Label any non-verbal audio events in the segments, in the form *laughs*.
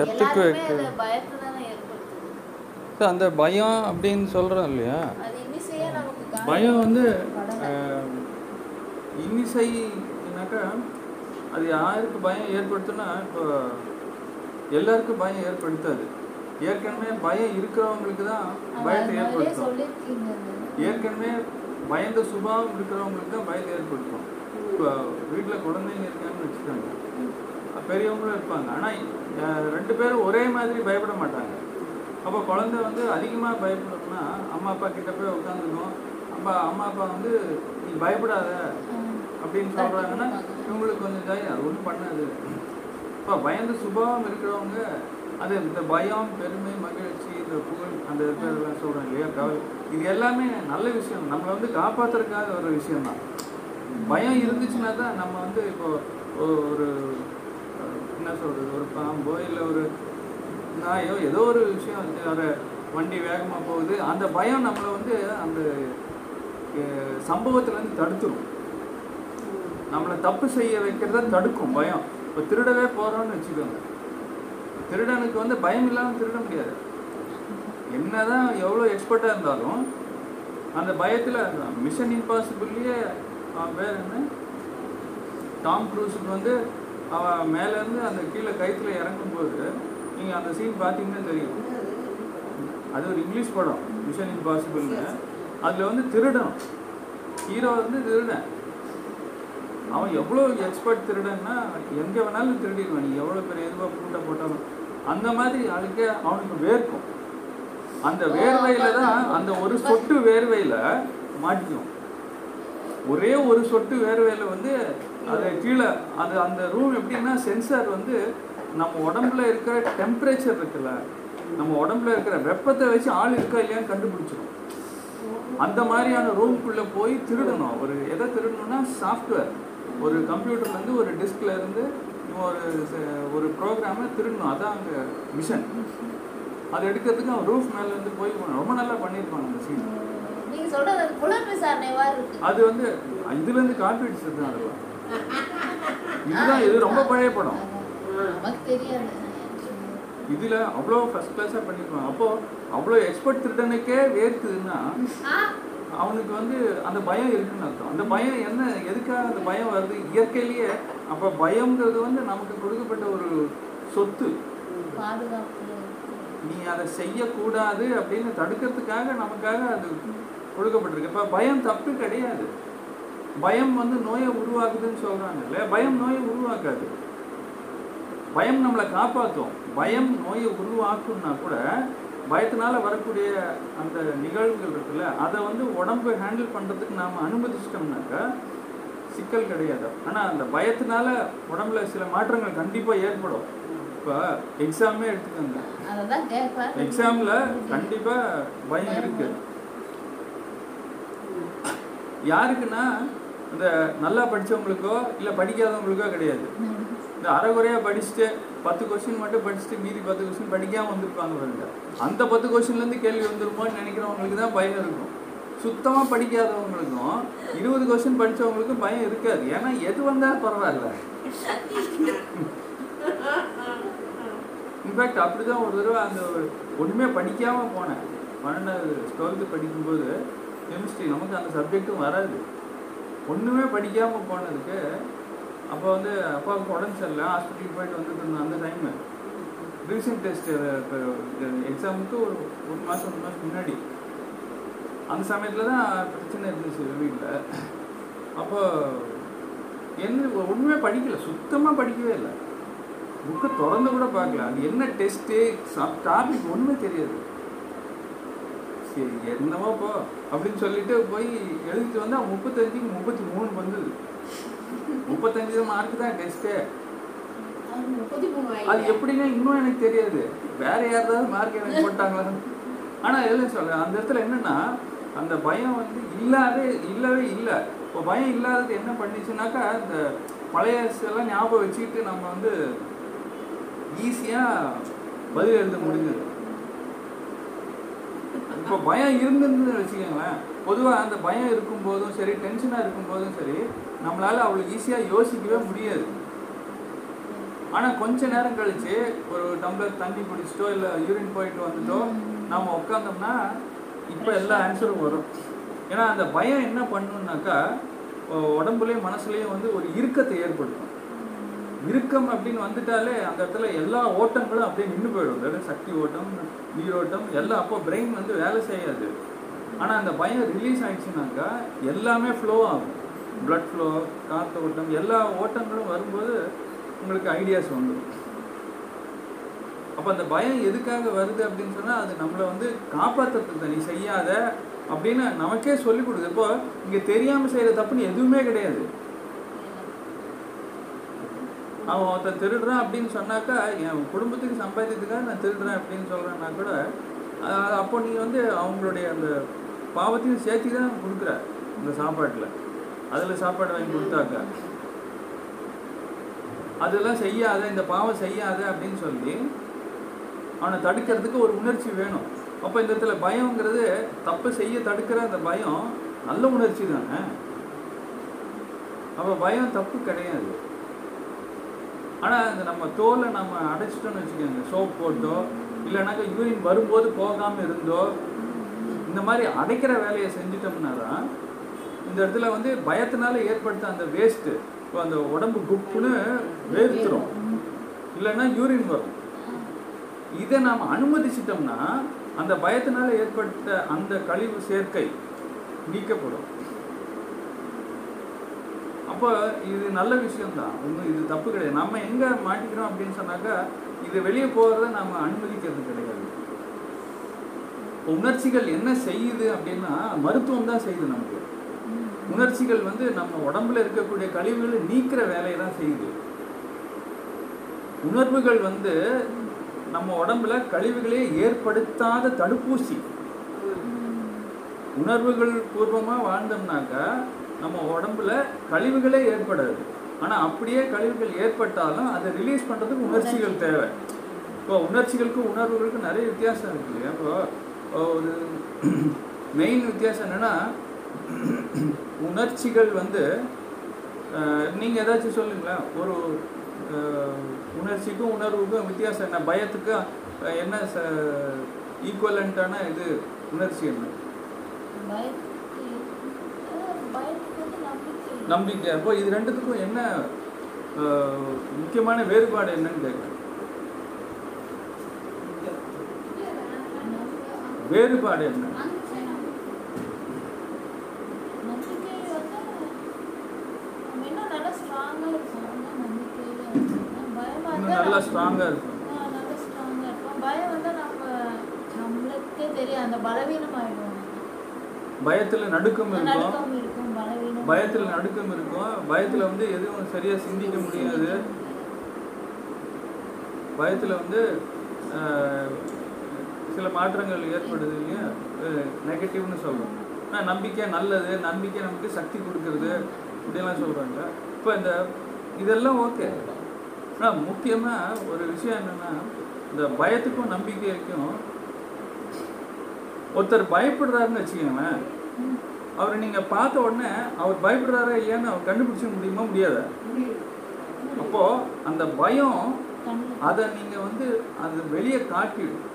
எர்த்துக்கு ஏற்படுத்துது. அந்த பயம் அப்படின்னு சொல்கிறோம் இல்லையா? பயம் வந்து இன்னிசைனாக்கா அது யாருக்கு பயம் ஏற்படுத்துனா இப்போ எல்லாருக்கும் பயம் ஏற்படுத்தாது. ஏற்கனவே பயம் இருக்கிறவங்களுக்கு தான் பயத்தை ஏற்படுத்தும். ஏற்கனவே பயந்த சுபாவம் இருக்கிறவங்களுக்கு தான் பயத்தை ஏற்படுத்தும். இப்போ வீட்டில் குழந்தைங்க இருக்காங்கன்னு வச்சுக்கோங்க. பெரியவங்களும் இருப்பாங்க. ஆனால் ரெண்டு பேரும் ஒரே மாதிரி பயப்பட மாட்டாங்க. அப்போ குழந்தை வந்து அதிகமாக பயப்படணும்னா அம்மா அப்பா கிட்ட போய் உட்காந்துக்கணும். அப்பா அம்மா அப்பா வந்து நீ பயப்படாத அப்படின்னு சொல்கிறாங்கன்னா இவங்களுக்கு கொஞ்சம் தைரியம் அது ஒன்றும் பண்ணாது. இப்போ பயந்த சுபாவம் இருக்கிறவங்க அது இந்த பயம் பெருமை மகிழ்ச்சி இந்த புகழ் அந்த இதெல்லாம் சொல்கிறாங்க இல்லையா கவலை இது எல்லாமே நல்ல விஷயம். நம்மளை வந்து காப்பாற்றுறதுக்காக ஒரு விஷயம்தான். பயம் இருந்துச்சுன்னா தான் நம்ம வந்து இப்போ ஒரு என்ன சொல்கிறது ஒரு பாம்போ இல்லை ஒரு நாயோ ஏதோ ஒரு விஷயம் வந்து அதை வண்டி வேகமாக போகுது. அந்த பயம் நம்மளை வந்து அந்த சம்பவத்துலேருந்து தடுத்துரும். நம்மளை தப்பு செய்ய வைக்கிறத தடுக்கும் பயம். இப்போ திருடவே போகிறோம்னு வச்சுக்கோங்க. திருடனுக்கு வந்து பயம் இல்லாமல் திருட முடியாது. என்னதான் எவ்வளோ எக்ஸ்பர்ட்டாக இருந்தாலும் அந்த பயத்தில் மிஷன் இம்பாசிபிள்லேயே வேற என்ன? டாம் க்ரூஸுக்கு வந்து அவன் மேலேருந்து அந்த கீழே கயிற்றுல இறங்கும்போது நீங்கள் அந்த சீன் பார்த்தீங்கன்னா தெரியும். அது ஒரு இங்கிலீஷ் படம். மிஷன் இம்பாசிபிள்னு அதில் வந்து திருடணும் ஹீரோ வந்து திருடன். அவன் எவ்வளோ எக்ஸ்பர்ட் திருடன்னா எங்கே வேணாலும் திருடிடுவான். நீ எவ்வளோ பெரிய எதுவாக பூண்டை போட்டாலும். அந்த மாதிரி ஆளுக்கே அவனுக்கு வேர்க்கும். அந்த வேர்வையில் தான் அந்த ஒரு சொட்டு வேர்வையில் மாட்டிக்கும். ஒரே ஒரு சொட்டு வேர்வையில் வந்து அது கீழே அது அந்த ரூம் எப்படின்னா சென்சார் வந்து நம்ம உடம்புல இருக்கிற டெம்பரேச்சர் இருக்குல்ல நம்ம உடம்புல இருக்கிற வெப்பத்தை வச்சு ஆள் இருக்கா இல்லையான்னு கண்டுபிடிச்சிடும் அந்த மாதிரியான ரூம்குள்ளே போய் திருடணும். ஒரு எதை திருடணும்னா சாஃப்ட்வேர் ஒரு கம்ப்யூட்டர்ல இருந்து ஒரு டிஸ்க்ல இருந்து இவன் ஒரு ஒரு ப்ரோக்ராமை திருடணும். அதான் அங்கே மிஷன் அதை எடுக்கிறதுக்கு அவன் ரூஃப் மேல இருந்து போய் ரொம்ப நல்லா பண்ணியிருப்பாங்க அந்த சீன் அது வந்து இதுல இருந்து காப்பி அடிச்சது தான் அதெல்லாம். *laughs* இதுதான் இது ரொம்ப பழைய படம். இதுல அவ்வளோ ஃபர்ஸ்ட் கிளாஸாக பண்ணியிருப்பாங்க அப்போ அவ்வளோ எக்ஸ்பர்ட் திருடனுக்கே வேர்க்குதுன்னா அவனுக்கு வந்து அந்த பயம் இருக்குன்னு அர்த்தம். அந்த பயம் என்ன எதுக்காக அந்த பயம் வருது? இயற்கையிலேயே அப்போ பயம்ங்கிறது வந்து நமக்கு கொடுக்கப்பட்ட ஒரு சொத்து. நீ அதை செய்யக்கூடாது அப்படின்னு தடுக்கிறதுக்காக நமக்காக அது கொடுக்கப்பட்டிருக்கு. இப்போ பயம் தப்பு கிடையாது. பயம் வந்து நோயை உருவாக்குதுன்னு சொல்றாங்க இல்லையா பயம் நோயை உருவாக்காது. பயம் நம்மளை காப்பாற்றும் பயம் நோயை உருவாக்கும்னா கூட பயத்தினால வரக்கூடிய அந்த நிகழ்வுகள் இருக்குல்ல அதை வந்து உடம்பு ஹேண்டில் பண்ணுறதுக்கு நாம் அனுமதிச்சிட்டோம்னாக்கா சிக்கல் கிடையாது. ஆனால் அந்த பயத்தினால உடம்புல சில மாற்றங்கள் கண்டிப்பாக ஏற்படும். இப்போ எக்ஸாமே எடுத்துக்கோங்க. எக்ஸாம்ல கண்டிப்பா பயம் இருக்கு. யாருக்குன்னா இந்த நல்லா படித்தவங்களுக்கோ இல்லை படிக்காதவங்களுக்கோ கிடையாது. இந்த அரைகுறையா படிச்சுட்டு பத்து கொஸ்டின் மட்டும் படிச்சுட்டு மீதி பத்து கொஸ்டின் படிக்காமல் வந்திருப்பாங்க பாருங்க. அந்த பத்து கொஸ்டின்லேருந்து கேள்வி வந்துருமோன்னு நினைக்கிறவங்களுக்கு தான் பயம் இருக்கும். சுத்தமாக படிக்காதவங்களுக்கும் இருபது கொஸ்டின் படித்தவங்களுக்கும் பயம் இருக்காது. ஏன்னா எது வந்தால் பரவாயில்ல. இன்ஃபேக்ட் அப்படிதான் ஒரு தடவை அந்த ஒன்றுமே படிக்காமல் போனேன். பன்னெண்டாவது டுவெல்த்து படிக்கும்போது கெமிஸ்ட்ரி நமக்கு அந்த சப்ஜெக்ட்டும் வராது. ஒன்றுமே படிக்காமல் போனதுக்கு அப்போ வந்து அப்பாவுக்கு உடம்பு சரியில்லை ஹாஸ்பிட்டலுக்கு போயிட்டு வந்துட்டு இருந்தேன் அந்த டைமு ரீசன்ட் டெஸ்ட் எக்ஸாமுக்கு ஒரு ஒரு மாதம் ஒரு மாதம் முன்னாடி. அந்த சமயத்தில் தான் பிரச்சனை இருந்துச்சு வீட்டில் அப்போ என்ன ஒன்றுமே படிக்கல சுத்தமாக படிக்கவே இல்லை. புக்கை திறந்து கூட பார்க்கல. அது என்ன டெஸ்ட்டு டாபிக் ஒன்றுமே தெரியாது. சரி என்னவோ போ. அப்படின்னு சொல்லிட்டு போய் எழுதிட்டு வந்தா முப்பத்தஞ்சுக்கு முப்பத்தி மூணு வந்தது. முப்பத்தஞ்சு மார்க் தான் டெஸ்ட்டே அது எப்படின்னா இன்னும் எனக்கு தெரியாது. வேற யாராவது மார்க் எனக்கு போட்டாங்களா? ஆனா எதுவும் சொல்ல அந்த இடத்துல என்னன்னா அந்த பயம் வந்து இல்லாதே இல்லவே இல்லை. இப்போ பயம் இல்லாதது என்ன பண்ணிச்சுனாக்கா இந்த பழைய எல்லாம் ஞாபகம் வச்சுக்கிட்டு நம்ம வந்து ஈஸியா பதில் எழுத முடிஞ்சது. இப்போ பயம் இருந்திருந்ததுன்னு வச்சுக்கோங்களேன். பொதுவாக அந்த பயம் இருக்கும்போதும் சரி டென்ஷனாக இருக்கும்போதும் சரி நம்மளால அவ்வளோ ஈஸியாக யோசிக்கவே முடியாது. ஆனால் கொஞ்ச நேரம் கழிச்சு ஒரு டம்ளர் தண்ணி குடிச்சிட்டோ இல்லை யூரின் போயிட்டு வந்துட்டோ நாம உட்காந்தோம்னா இப்போ எல்லா ஆன்சரும் வரும். ஏன்னா அந்த பயம் என்ன பண்ணுனாக்கா உடம்புலயும் மனசுலயும் வந்து ஒரு இறுக்கத்தை ஏற்படுத்தும். இறுக்கம் அப்படின்னு வந்துட்டாலே அந்த இடத்துல எல்லா ஓட்டங்களும் அப்படியே நின்று போயிடும். அதாவது சக்தி ஓட்டம் நீரோட்டம் எல்லாம் அப்போ பிரெயின் வந்து வேலை செய்யாது. ஆனால் அந்த பயம் ரிலீஸ் ஆயிடுச்சுனாக்கா எல்லாமே ஃப்ளோ ஆகும். பிளட் ஃப்ளோ காற்று ஓட்டம் எல்லா ஓட்டங்களும் வரும்போது உங்களுக்கு ஐடியாஸ் வந்துடும். அப்போ அந்த பயம் எதுக்காக வருது அப்படின்னு சொன்னால் அது நம்மளை வந்து காப்பாற்றுறதுக்கு நீ செய்யாத அப்படின்னு நமக்கே சொல்லிக் கொடுக்குது. இப்போ இங்கே தெரியாமல் செய்கிற தப்புன்னு எதுவுமே கிடையாது. அவன் ஒருத்தன் திருடுறான் அப்படின்னு சொன்னாக்கா என் குடும்பத்துக்கு சம்பாதிக்கிறதுக்காக நான் திருடுறேன் அப்படின்னு சொல்கிறேன்னா கூட அப்போ நீ வந்து அவங்களுடைய அந்த பாவத்தையும் சேர்த்து தான் கொடுக்குற இந்த சாப்பாட்டில். அதில் சாப்பாடு வாங்கி கொடுத்தாக்கா. அதெல்லாம் செய்யாத இந்த பாவம் செய்யாத அப்படின்னு சொல்லி அவனை தடுக்கிறதுக்கு ஒரு உணர்ச்சி வேணும். அப்போ இந்த இடத்துல பயங்கிறது தப்பு செய்ய தடுக்கிற அந்த பயம் நல்ல உணர்ச்சி தானே? அப்போ பயம் தப்பு கிடையாது. ஆனால் அந்த நம்ம தோலை நம்ம அடைச்சிட்டோம்னு வச்சுக்கோங்க சோப் போட்டோ இல்லைனாக்கா யூரின் வரும்போது போகாமல் இருந்தோ இந்த மாதிரி அடைக்கிற வேலையை செஞ்சிட்டோம்னா தான் இந்த இடத்துல வந்து பயத்தினால ஏற்படுத்த அந்த வேஸ்ட்டு இப்போ அந்த உடம்பு குப்புன்னு வேர்த்துரும். இல்லைன்னா யூரின் வரும். இதை நாம் அனுமதிச்சிட்டோம்னா அந்த பயத்தினால ஏற்பட்ட அந்த கழிவு சேர்க்கை நீக்கப்படும். அப்போ இது நல்ல விஷயம்தான். ஒன்றும் இது தப்பு கிடையாது. நம்ம எங்கே மாட்டிக்கிறோம் அப்படின்னு சொன்னாக்கா இது வெளியே போகிறத நம்ம அனுமதிக்கிறது கிடையாது. உணர்ச்சிகள் என்ன செய்யுது அப்படின்னா மருத்துவம் தான் செய்யுது நமக்கு. உணர்ச்சிகள் வந்து நம்ம உடம்புல இருக்கக்கூடிய கழிவுகளை நீக்கிற வேலையை தான் செய்யுது. உணர்வுகள் வந்து நம்ம உடம்புல கழிவுகளே ஏற்படுத்தாத தடுப்பூசி. உணர்வுகள் பூர்வமா வாழ்ந்தோம்னாக்கா நம்ம உடம்புல கழிவுகளே ஏற்படாது. ஆனா அப்படியே கழிவுகள் ஏற்பட்டாலும் அதை ரிலீஸ் பண்றதுக்கு உணர்ச்சிகள் தேவை. இப்போ உணர்ச்சிகளுக்கும் உணர்வுகளுக்கும் நிறைய வித்தியாசம் இருக்கு இல்லையா? இப்போ ஒரு *clears throat* மெயின் வித்தியாசம் என்னன்னா *clears throat* உணர்ச்சிகள் வந்து அஹ், நீங்க ஏதாச்சும் சொல்லுங்களேன். ஒரு உணர்ச்சிக்கும் உணர்வுக்கும் வித்தியாசம் என்ன? பயத்துக்கு என்ன ஈக்குவலண்ட்டான இது உணர்ச்சி என்ன பயத்துக்கு அஹ் பயத்துக்கு வந்து நம்பிக்கை. நம்பிக்கை அப்போ இது ரெண்டுத்துக்கும் என்ன முக்கியமான வேறுபாடு என்னன்னு கேட்குறேன். வேறுபாடு என்ன? நல்லா ஸ்ட்ராங்கா இருக்கும். பயத்துல நடுக்கம் இருக்கும். பயத்துல நடுக்கம் இருக்கும். பயத்துல வந்து எதுவும் சரியா சிந்திக்க முடியாது. பயத்துல வந்து சில மாற்றங்கள் ஏற்படுது இல்லையா? நெகட்டிவ்னு சொல்றோம். ஆனால் நம்பிக்கை நல்லது. நம்பிக்கை நமக்கு சக்தி கொடுக்கறது. இப்படியெல்லாம் சொல்றாங்க. இப்போ இந்த இதெல்லாம் ஓகே ஆனால் முக்கியமா ஒரு விஷயம் என்னன்னா இந்த பயத்துக்கும் நம்பிக்கைக்கும் ஒருத்தர் பயப்படுறாருன்னு வச்சுக்கோங்களேன். அவரை நீங்க பார்த்த உடனே அவர் பயப்படுறாரா இல்லையான்னு அவர் கண்டுபிடிச்ச முடியுமா முடியாத? அப்போ அந்த பயம் அதை நீங்க வந்து அது வெளியே காட்டிடும்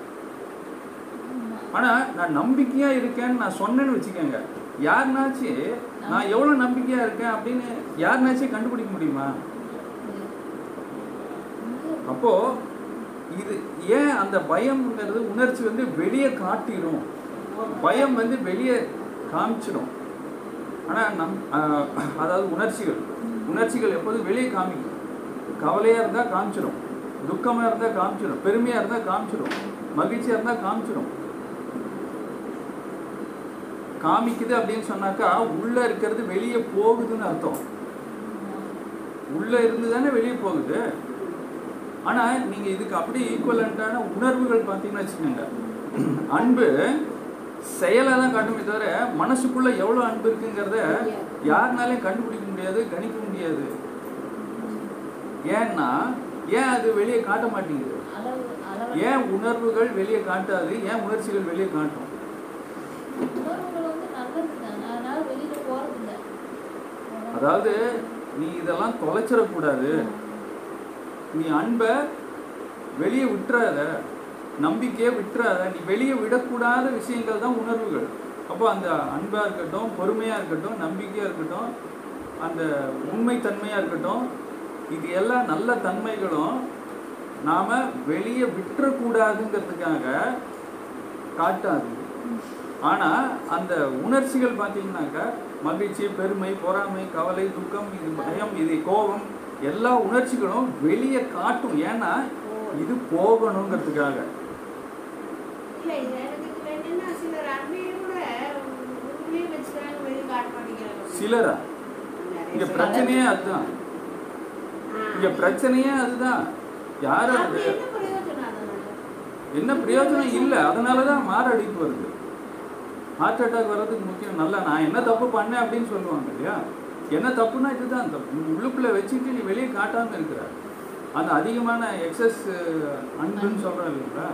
ஆனா நான் நம்பிக்கையா இருக்கேன்னு நான் சொன்னேன்னு வச்சுக்கோங்க. யாருனாச்சு நான் எவ்வளவு நம்பிக்கையா இருக்கேன் அப்படின்னு யாருனாச்சும் கண்டுபிடிக்க முடியுமா? அப்போ இது ஏன் அந்த பயம்ங்கிறது உணர்ச்சி வந்து வெளியே காட்டிடும் பயம் வந்து வெளியே காமிச்சிடும் ஆனா நம் அதாவது உணர்ச்சிகள். உணர்ச்சிகள் எப்போதும் வெளியே காமிக்கும். கவலையா இருந்தா காமிச்சிடும் துக்கமா இருந்தா காமிச்சிடும் பெருமையா இருந்தா காமிச்சிடும் மகிழ்ச்சியா இருந்தா காமிச்சிடும் காமிக்குது அப்படின்னு சொன்னாக்கா உள்ள இருக்கிறது வெளியே போகுதுன்னு அர்த்தம். உள்ள இருந்து தானே வெளியே போகுது. ஆனா நீங்க இதுக்கு அப்படி ஈக்குவலண்டான உணர்வுகள் பார்த்தீங்கன்னு வச்சுக்கோங்க. அன்பு செயலை தான் காட்டுமே தவிர மனசுக்குள்ள எவ்வளோ அன்பு இருக்குங்கிறத யாருனாலையும் கண்டுபிடிக்க முடியாது கணிக்க முடியாது. ஏன்னா ஏன் அது வெளியே காட்ட மாட்டேங்குது? ஏன் உணர்வுகள் வெளியே காட்டாது? ஏன் உணர்ச்சிகள் வெளியே காட்டும்? அதாவது நீ இதெல்லாம் தொலைச்சிடக்கூடாது. நீ அன்பை வெளியே விட்டுறாத. நம்பிக்கையை விட்டுறாத நீ வெளியே விடக்கூடாத விஷயங்கள் தான் உணர்வுகள். அப்போ அந்த அன்பாக இருக்கட்டும் பொறுமையாக இருக்கட்டும் நம்பிக்கையாக இருக்கட்டும் அந்த உண்மைத்தன்மையாக இருக்கட்டும் இது எல்லாம் நல்ல தன்மைகளும் நாம் வெளியே விட்டுறக்கூடாதுங்கிறதுக்காக காட்டாது. ஆனால் அந்த உணர்ச்சிகள் பார்த்தீங்கன்னாக்கா மகிழ்ச்சி பெருமை பொறாமை கவலை துக்கம் இது பயம் இது கோபம் எல்லா உணர்ச்சிகளும் வெளியே காட்டும். ஏன்னா இது போகணுங்கிறதுக்காக. இல்ல இது எனக்கு இதுல என்னன்னா சிலர் கூட இங்க. பிரச்சனையே அதுதான். இங்க பிரச்சனையே அதுதான். யாரும் என்ன பிரயோஜனம் இல்லை. அதனால தான் மாரடைப்பு வருது. ஹார்ட் அட்டாக் வர்றதுக்கு முக்கியம். நல்லா நான் என்ன தப்பு பண்ணேன் அப்படின்னு சொல்லுவாங்க இல்லையா? என்ன தப்புனா இதுதான் தப்பு. உள்ளுக்குள்ளே வச்சுட்டு நீ வெளியே காட்டாமல் இருக்கிற அந்த அதிகமான எக்ஸஸ் அன்புன்னு சொல்கிறோம் இல்லைங்களா?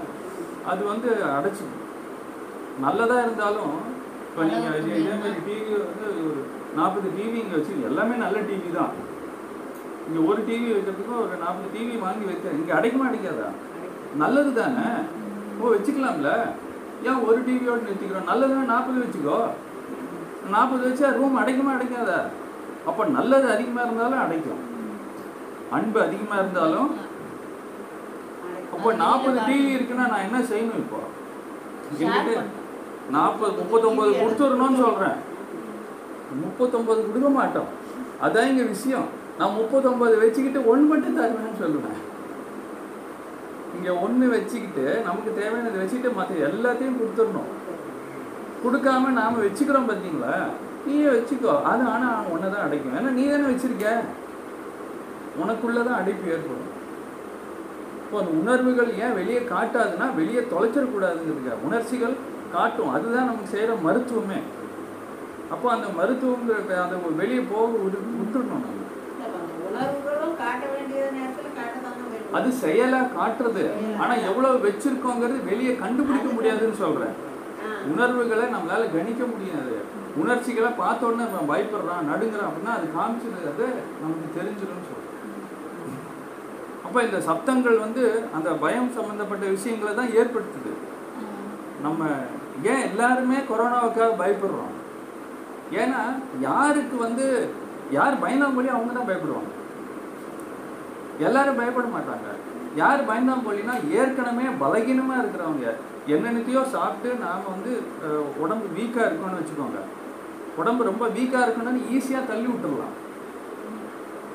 அது வந்து அடைச்சிக்கும் நல்லதாக இருந்தாலும் இப்போ நீங்கள் இதே மாதிரி டிவி வந்து ஒரு நாற்பது டிவி இங்கே வச்சு எல்லாமே நல்ல டிவி தான். இங்கே ஒரு டிவி வைக்கிறதுக்கும் ஒரு நாற்பது டிவி வாங்கி வைக்க இங்கே அடைக்குமா அடைக்காதா நல்லது தானே? ஓ வச்சுக்கலாம்ல. ஏன் ஒரு டிவியோட நிறுத்திக்கிறோம் நல்லதுன்னா நாற்பது வச்சுக்கோ. நாற்பது வச்சா ரூம் அடைக்குமா அடைக்காதா? அப்போ நல்லது அதிகமாக இருந்தாலும் அடைக்கும். அன்பு அதிகமாக இருந்தாலும் அப்போ நாற்பது டிவி இருக்குன்னா நான் என்ன செய்யணும் இப்போ? என்கிட்ட நாற்பது முப்பத்தொம்பது கொடுத்துடணும்னு சொல்கிறேன் முப்பத்தொம்பது கொடுக்க மாட்டோம். அதான் இங்கே விஷயம். நான் முப்பத்தொம்பது வச்சுக்கிட்டு ஒன்று மட்டும் தருவேன்னு சொல்லுவேன். இங்கே ஒன்று வச்சுக்கிட்டு நமக்கு தேவையானதை வச்சுக்கிட்டு மற்ற எல்லாத்தையும் கொடுத்துடணும். கொடுக்காம நாம் வச்சுக்கிறோம் பார்த்தீங்களா நீயே வச்சுக்கோ. அது ஆனால் ஒன்றை தான் அடைக்கும். ஏன்னா நீ தானே வச்சிருக்க. உனக்குள்ளே தான் அடைப்பு ஏற்படும். இப்போ அந்த உணர்வுகள் ஏன் வெளியே காட்டாதுன்னா வெளியே தொலைச்சிடக்கூடாதுங்கிறதுக்காக உணர்ச்சிகள் காட்டும். அதுதான் நமக்கு செய்கிற மருத்துவமே. அப்போ அந்த மருத்துவங்கிற அந்த வெளியே போக விடு விட்டுடணும் நம்ம. அது செயலா காட்டுறது. ஆனா எவ்வளவு வச்சிருக்கோங்கிறது வெளியே கண்டுபிடிக்க முடியாதுன்னு சொல்றேன். ஆ. உணர்வுகளை நம்மளால கணிக்க முடியாது. உணர்ச்சிகளை பார்த்த உடனே பயப்படுறான் நடுங்குறான் அப்படின்னா அது காமிச்சிருது அது நமக்கு தெரிஞ்சிடும்னு சொல்றேன். அப்போ இந்த சப்தங்கள் வந்து அந்த பயம் சம்மந்தப்பட்ட விஷயங்களை தான் ஏற்படுத்துது. நம்ம ஏன் எல்லாருமே கொரோனாவுக்காக பயப்படுறோம்? ஏன்னா யாருக்கு வந்து யார் பயந்தாங்கொழி அவங்க தான் பயப்படுவாங்க. எல்லாரும் பயப்பட மாட்டாங்க. யார் பயந்தாங்கொழினா ஏற்கனவே பலகீனமாக இருக்கிறவங்க. என்னென்னத்தையோ சாப்பிட்டு நாம் வந்து உடம்பு வீக்காக இருக்கோம்னு வச்சுக்கோங்க. உடம்பு ரொம்ப வீக்காக இருக்கணும்னு ஈஸியாக தள்ளி விட்டுடலாம்.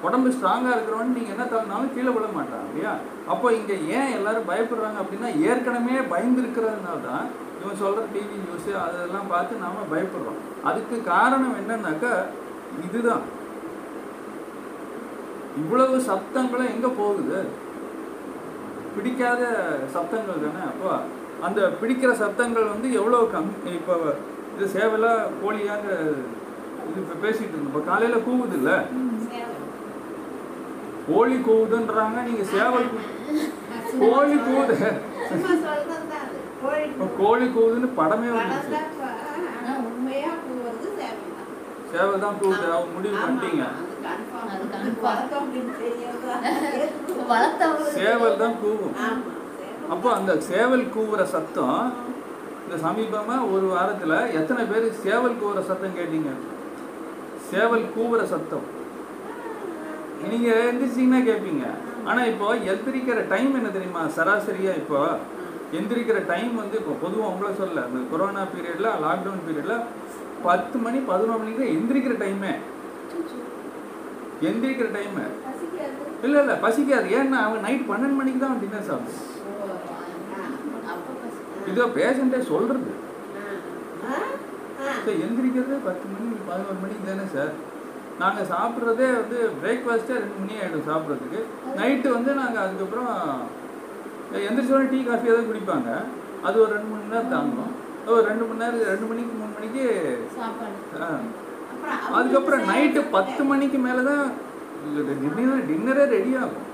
உடம்பு ஸ்ட்ராங்காக இருக்கிறவன்னு நீங்கள் என்ன தள்ளினாலும் கீழே விழ மாட்டான் இல்லையா? அப்போ இங்கே ஏன் எல்லாரும் பயப்படுறாங்க அப்படின்னா ஏற்கனவே பயந்து இருக்கிறதுனால தான் இவன் சொல்கிற டிவி நியூஸு அதெல்லாம் பார்த்து நாம் பயப்படுறோம். அதுக்கு காரணம் என்னன்னாக்கா இதுதான். இவ்வளவு சப்தங்களும் எங்கே போகுது? பிடிக்காத சப்தங்கள் தானே அப்போ அந்த பிடிக்கிற சப்தங்கள் வந்து எவ்வளோ கம் இப்போ இது சேவலாக கோழியாங்க இது இப்போ பேசிகிட்டு இருந்தோம். இப்போ காலையில் கூவுது இல்லை கோழி கூவுதுன்றாங்க நீங்கள் சேவல் கூ- கோழி கூவுது. கோழி கூவுதுன்னு படமே வந்துச்சு சேவல் தான். சேவல் தான் கூவுது. அவங்க முடிவு பண்ணிட்டீங்க. சேவல் தான் கூவும். அப்போ அந்த சேவல் கூவுற சத்தம் இந்த சமீபமாக ஒரு வாரத்தில் எத்தனை பேர் சேவல் கூவுற சத்தம் கேட்டீங்க? சேவல் கூவுற சத்தம். நீங்கள் எந்திரிச்சிங்கன்னா கேட்பீங்க ஆனால் இப்போ எந்திரிக்கிற டைம் என்ன தெரியுமா? சராசரியாக இப்போ எந்திரிக்கிற டைம் வந்து இப்போ பொதுவாக உங்களை சொல்ல இந்த கொரோனா பீரியடில் லாக்டவுன் பீரியடில் பத்து மணி பதினொரு மணிக்கு தான் எந்திரிக்கிற டைமே எந்திரிக்கிற டைமு. இல்லை இல்லை பசிக்காது. ஏன்னா அவன் நைட் பன்னெண்டு மணிக்கு தான் டின்னர் ஆ. அப்போ பசி இதோ பேஷண்ட்டே சொல்கிறது எந்திரிக்கிறது பத்து மணி பதினோரு மணிக்கு தானே சார்? நாங்கள் சாப்பிட்றதே வந்து பிரேக்ஃபாஸ்ட்டே ரெண்டு மணி ஆகிடும் சாப்பிட்றதுக்கு. நைட்டு வந்து நாங்கள் அதுக்கப்புறம் எந்திரிச்சோடனே டீ காஃபி ஏதாவது குடிப்பாங்க. அது ஒரு ரெண்டு மணி நேரம் தாங்கும். ஒரு ரெண்டு மணி நேரம் ரெண்டு மணிக்கு மூணு மணிக்கு அதுக்கப்புறம் நைட்டு பத்து மணிக்கு மேலே தான் டின்னர் டின்னரே ரெடி ஆகும்.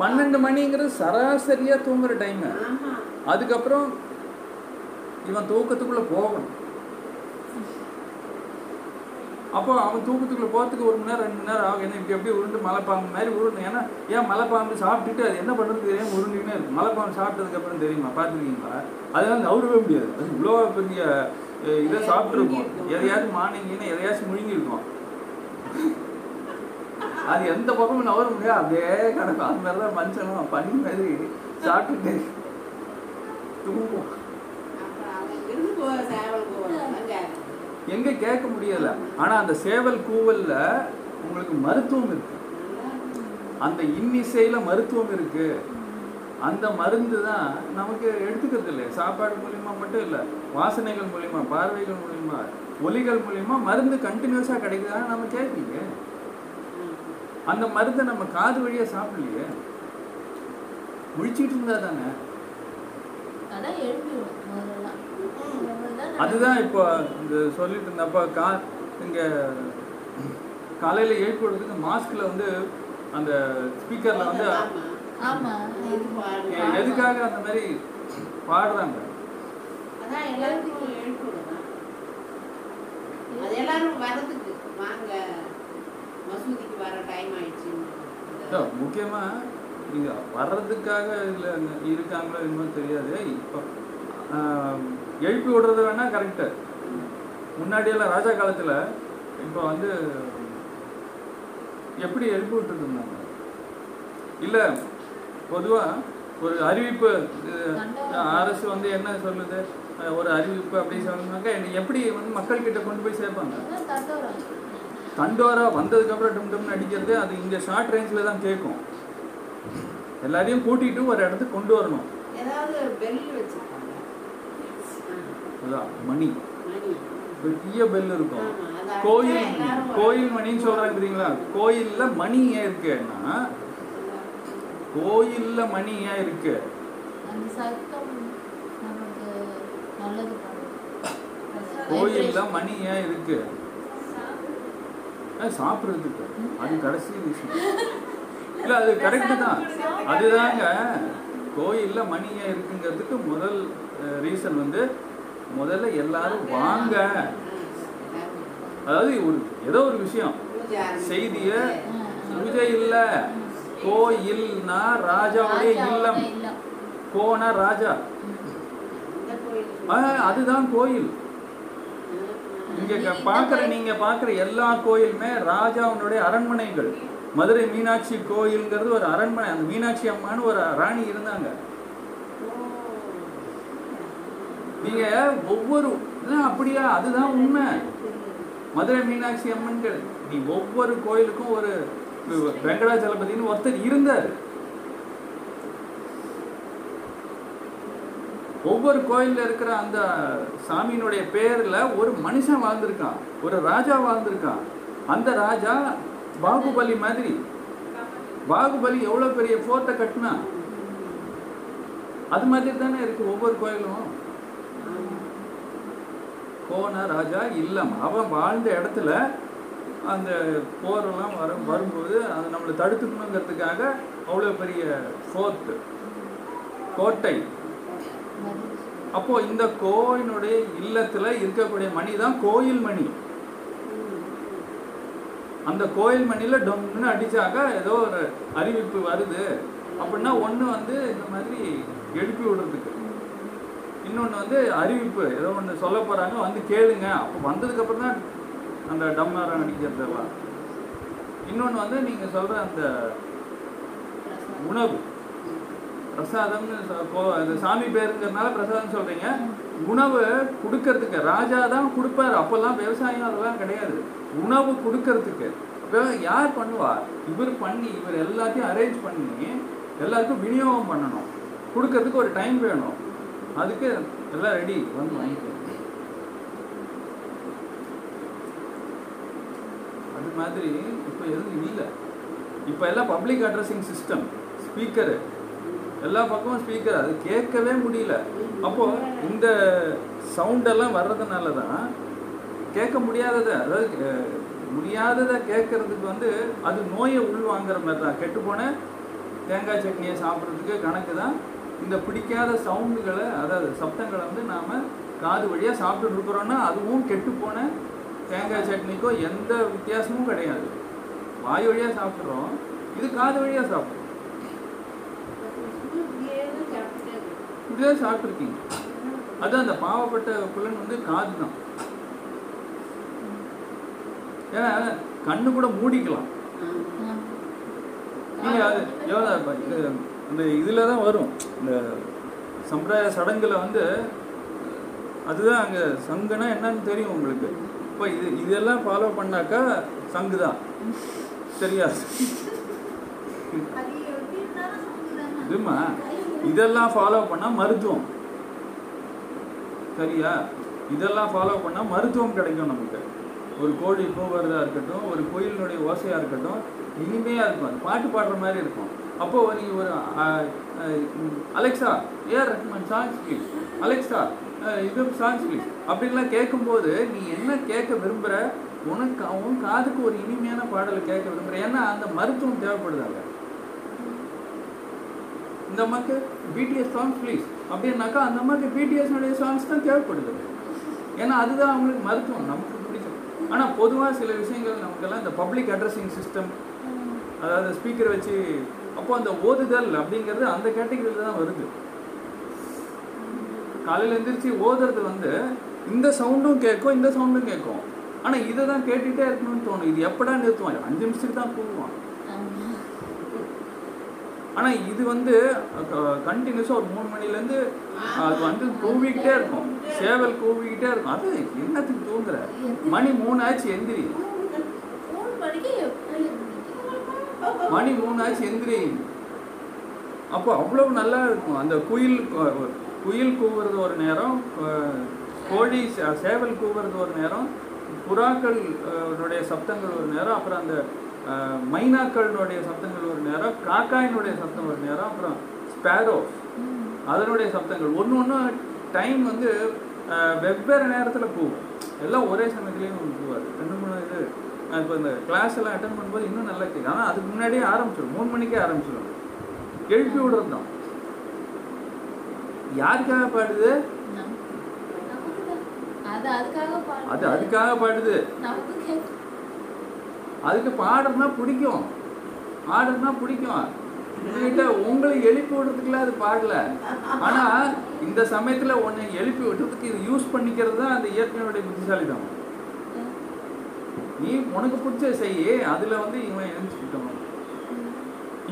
பன்னெண்டு மணிங்கிறது சராசரியாக தூங்குற டைமு அதுக்கப்புறம் இவன் தூக்கத்துக்குள்ள போகணும். அப்போ அவன் தூக்கத்துக்குள்ள போகிறதுக்கு ஒரு மணி நேரம் ரெண்டு மணி நேரம் ஆகும். என்ன இப்படி அப்படியே உருண்டு மலைப்பாம்பு மாதிரி உருண்டு. ஏன்னா ஏன் மலைப்பாம்பு சாப்பிட்டுட்டு அது என்ன பண்ணுறது தெரியாம உருண்டுக்கினே இருக்கும் மலைப்பாம்பு சாப்பிட்டதுக்கு அப்புறம் தெரியுமா? பார்த்துருக்கீங்களா? அதெல்லாம் நவுறவே முடியாது. அது இவ்வளோ பெரிய இதை சாப்பிட்ருக்கும் எதையாச்சும் மார்னிங்னா எதையாச்சும் முழுங்கிருக்கும் அது எந்த பக்கமும் நவர முடியாது. அப்படியே கிடக்கும். அந்த மாதிரி தான் மனுஷனும் பண்ணி மாதிரி சாப்பிட்டுட்டு தூங்குவோம் அப்புறம் அவன் இருந்து போ சேவல் போவாங்க எங்கே கேட்க முடியலை. ஆனால் அந்த சேவல் கூவலில் உங்களுக்கு மருத்துவம் இருக்கு. அந்த இன்னிசையில் மருத்துவம் இருக்கு. அந்த மருந்து தான் நமக்கு எடுத்துக்கிறது இல்லை சாப்பாடு மூலிமா மட்டும் இல்லை வாசனைகள் மூலிமா பார்வைகள் மூலியமா ஒலிகள் மூலிமா மருந்து கண்டினியூஸாக கிடைக்குதான்னு நம்ம கேட்பீங்க அந்த மருந்தை நம்ம காது வழியாக சாப்பிடலையே. முழிச்சிட்டு இருந்தா தானே. அதான் எழுப்பிடுவோம். அதுதான் இப்போ இந்த சொல்லிட்டு இருந்தப்ப கா இங்க காலையில எழுப்பி விடுறதுக்கு மாஸ்க்ல வந்து அந்த ஸ்பீக்கர்ல வந்து எதுக்காக அந்த மாதிரி பாடுறாங்க? முக்கியமா நீங்க வர்றதுக்காக இதுல இருக்காங்களோ என்னமோ தெரியாது. இப்போ எழுப்பி விடுறது வேணா கரெக்டு முன்னாடியெல்லாம் ராஜா காலத்துல இப்போ வந்து எப்படி எழுப்பி விட்டுட்டு இருந்தாங்க இல்ல பொதுவா ஒரு அறிவிப்பு அரசு வந்து என்ன சொல்லுது? ஒரு அறிவிப்பு அப்படி சொன்னாக்க எப்படி வந்து மக்கள் கிட்ட கொண்டு போய் சேர்ப்பாங்க? தண்டோரா வந்ததுக்கு அப்புறம் டும் டும்னு அடிக்கிறது அது இங்க ஷார்ட் ரேஞ்சில் தான் கேட்கும். எல்லாரையும் கூட்டிட்டு ஒரு இடத்துக்கு கொண்டு வரணும் ஏதாவது பெல் வச்சிருக்காங்க அதான் மணி. பெரிய பெல் இருக்கும். கோயில் கோயில் மணின்னு சொல்றாங்க தெரியுங்களா? கோயில்ல மணி ஏன் இருக்குன்னா கோயில்ல மணி ஏன் இருக்கு? கோயில்ல மணி ஏன் இருக்கு? சாப்பிடுறதுக்கு. அது கடைசி விஷயம். இல்ல அது கரெக்டு தான். அதுதாங்க. கோயில்ல மணி ஏன் இருக்குங்கிறதுக்கு முதல் ரீசன் வந்து முதல்ல எல்லாரும் வாங்க. அதாவது ஒரு ஏதோ ஒரு விஷயம். செய்திய பூஜை இல்ல. கோயில்னா ராஜாவுடைய இல்லம். கோனா ராஜா. அதுதான் கோயில். இங்க பாக்குற நீங்க பாக்குற எல்லா கோயிலுமே ராஜாவுடைய அரண்மனைகள். மதுரை மீனாட்சி கோயில்ங்கிறது ஒரு அரண்மனை. அந்த மீனாட்சி அம்மான்னு ஒரு ராணி இருந்தாங்க. நீங்க ஒவ்வொரு அப்படியா? அதுதான் உண்மை. மதுரை மீனாட்சி அம்மன்கள் நீ ஒவ்வொரு கோயிலுக்கும் ஒரு வெங்கடாச்சலபதினு ஒருத்தர் இருந்தார். ஒவ்வொரு கோயில்ல இருக்கிற அந்த சாமியினுடைய பேர்ல ஒரு மனுஷன் வாழ்ந்திருக்கான் ஒரு ராஜா வாழ்ந்திருக்கான். அந்த ராஜா பாகுபலி மாதிரி. பாகுபலி எவ்வளவு பெரிய ஃபோர்ட்டை கட்டினா அது மாதிரி தானே இருக்கு ஒவ்வொரு கோயிலும். கோன ராஜா இல்லம். அவன் வாழ்ந்த இடத்துல அந்த போரெல்லாம் வர வரும்போது அது நம்மளை தடுத்துக்கணுங்கிறதுக்காக அவ்வளோ பெரிய ஃபோர்ட் கோட்டை. அப்போ இந்த கோயினுடைய இல்லத்துல இருக்கக்கூடிய மணி தான் கோயில் மணி. அந்த கோயில் மணியில டொம்னு அடிச்சாக்க ஏதோ ஒரு அறிவிப்பு வருது. அப்படின்னா ஒன்று வந்து இந்த மாதிரி எழுப்பி விடுறதுக்கு. இன்னொன்னு வந்து அறிவிப்பு. ஏதோ ஒண்ணு சொல்ல போறாங்க வந்து கேளுங்க. அப்போ வந்ததுக்கு அப்புறம் தான் அந்த டம்மாரம் அடிக்கிறதெல்லாம் இன்னொன்னு வந்து நீங்க சொல்ற அந்த உணவு. பிரசாதம்னு சொ- சாமி பேருங்கிறதுனால பிரசாதம் சொல்றீங்க. உணவு கொடுக்கறதுக்கு ராஜா தான் கொடுப்பார். அப்பெல்லாம் விவசாயம் அதெல்லாம் கிடையாது. உணவு கொடுக்கறதுக்கு. அப்போ யார் பண்ணுவா? இவர் பண்ணி இவர் எல்லாத்தையும் அரேஞ்ச் பண்ணி எல்லாருக்கும் விநியோகம் பண்ணணும். கொடுக்கறதுக்கு ஒரு டைம் வேணும். அதுக்கு எல்லாம் ரெடி வந்து வாங்கிக்கோ. அது மாதிரி இப்போ எதுவும் இல்லை. இப்போ எல்லாம் பப்ளிக் அட்ரஸிங் சிஸ்டம் ஸ்பீக்கரு எல்லா பக்கமும் ஸ்பீக்கர் அது கேட்கவே முடியல. அப்போ இந்த சவுண்ட் எல்லாம் வர்றதுனால தான் கேட்க முடியாததை. அதாவது முடியாததை கேட்கறதுக்கு வந்து அது நோயை உள்வாங்குற மாதிரி தான் கெட்டுப்போன தேங்காய் சட்னியை சாப்பிட்றதுக்கு கணக்கு தான் இந்த பிடிக்காத சவுண்டுகளை அதாவது சப்தங்களை வந்து நாம் காது வழியாக சாப்பிட்டுட்டு இருக்கிறோன்னா அதுவும் கெட்டுப்போன தேங்காய் சட்னிக்கோ எந்த வித்தியாசமும் கிடையாது. வாய் வழியாக சாப்பிட்றோம் இது காது வழியாக சாப்பிட்றோம். இப்படியே. இப்படிதான் சாப்பிட்ருக்கீங்க அது அந்த பாவப்பட்ட புலன் வந்து காது தான் ஏன்னா கண்ணு கூட மூடிக்கலாம். நீங்க அது எவ்வளோ அந்த இதில் தான் வரும். இந்த சம்பிரதாய சடங்குல வந்து அதுதான் அங்கே சங்குனா என்னன்னு தெரியும் உங்களுக்கு. இப்போ இது இதெல்லாம் ஃபாலோ பண்ணாக்கா சங்கு தான். சரியா? இதுமா இதெல்லாம் ஃபாலோ பண்ணால் மருத்துவம். சரியா? இதெல்லாம் ஃபாலோ பண்ணால் மருத்துவம் கிடைக்கும் நமக்கு. ஒரு கோழி போகிறதா இருக்கட்டும் ஒரு கோயிலினுடைய ஓசையாக இருக்கட்டும் இனிமையாக இருக்கும். அது பாட்டு பாடுற மாதிரி இருக்கும். அப்போது நீங்கள் ஒரு Alexa A R Rahman songs please Alexa இது சாங்ஸ் ப்ளீஸ் அப்படின்லாம் கேட்கும்போது நீ என்ன கேட்க விரும்புகிற உனக்கு அவன் காதுக்கு ஒரு இனிமையான பாடலை கேட்க விரும்புகிற ஏன்னா அந்த மருத்துவம் தேவைப்படுதாங்க இந்த அம்மாக்கு பிடிஎஸ் சாங்ஸ் ப்ளீஸ் அப்படின்னாக்கா அந்த அம்மாக்கு பிடிஎஸ்னுடைய சாங்ஸ் தான் தேவைப்படுது. ஏன்னா அதுதான் அவங்களுக்கு மருத்துவம். நமக்கு பிடிக்கும். ஆனால் பொதுவாக சில விஷயங்கள் நமக்கெல்லாம் இந்த பப்ளிக் அட்ரஸிங் சிஸ்டம் அதாவது ஸ்பீக்கர் வச்சு அப்போ அந்த ஓதுதல் அப்படிங்கிறது அந்த கேட்டகரியில் தான் வருது. காலையில் எந்திரிச்சு ஓதுறது வந்து இந்த சவுண்டும் கேட்கும் இந்த சவுண்டும் கேட்கும். ஆனால் இதை தான் கேட்டுகிட்டே இருக்கணும்னு தோணும். இது எப்படா நிறுத்துவான் அஞ்சு நிமிஷத்துக்கு தான் ஆமா. ஆனால் இது வந்து கண்டினியூஸாக ஒரு மூணு மணிலேருந்து அது வந்து கூவிக்கிட்டே இருக்கும். சேவல் கூவிக்கிட்டே இருக்கும். அது என்னத்துக்கு தூங்குற? மணி மூணு ஆச்சு எந்திரி. மணி மூணு ஆச்சு எந்திரி அப்போ அவ்வளவு நல்லா இருக்கும். அந்த குயில் குயில் கூவுறது ஒரு நேரம் கோழி சே- சேவல் கூவுறது ஒரு நேரம் புறாக்களுடைய சப்தங்கள் ஒரு நேரம் அப்புறம் அந்த மைனாக்களுடைய சப்தங்கள் ஒரு நேரம் காக்காயினுடைய சப்தம் ஒரு நேரம் அப்புறம் ஸ்பேரோ அதனுடைய சப்தங்கள். ஒன்று ஒன்று டைம் வந்து வெவ்வேறு நேரத்தில் போகும். எல்லாம் ஒரே சமயத்துலேயும் போவாது ரெண்டு மூணு இது நான் இப்போ இந்த கிளாஸ் எல்லாம் அட்டன் பண்ணும்போது இன்னும் நல்லா கேட்கும் ஆனால் அதுக்கு முன்னாடியே ஆரம்பிச்சிடும் மூணு மணிக்கே ஆரம்பிச்சிடும் எழுப்பி விடுறது தான் யாருக்காக பாடுது. அது அதுக்காக பாடு அது அதுக்காக பாடுது. அதுக்கு பாடுறதுனா பிடிக்கும். பாடுறதுனா பிடிக்கும். உங்ககிட்ட உங்களை எழுப்பி விடுறதுக்குலாம் அது பாடல. ஆனா இந்த சமயத்துல உன்னை எழுப்பி விடுறதுக்கு இது யூஸ் பண்ணிக்கிறது தான் அந்த இயற்கையினுடைய புத்திசாலித்தனம். நீ உனக்கு பிடிச்ச செய்யி அதுல வந்து இவன் எழுந்துக்கிட்டோம்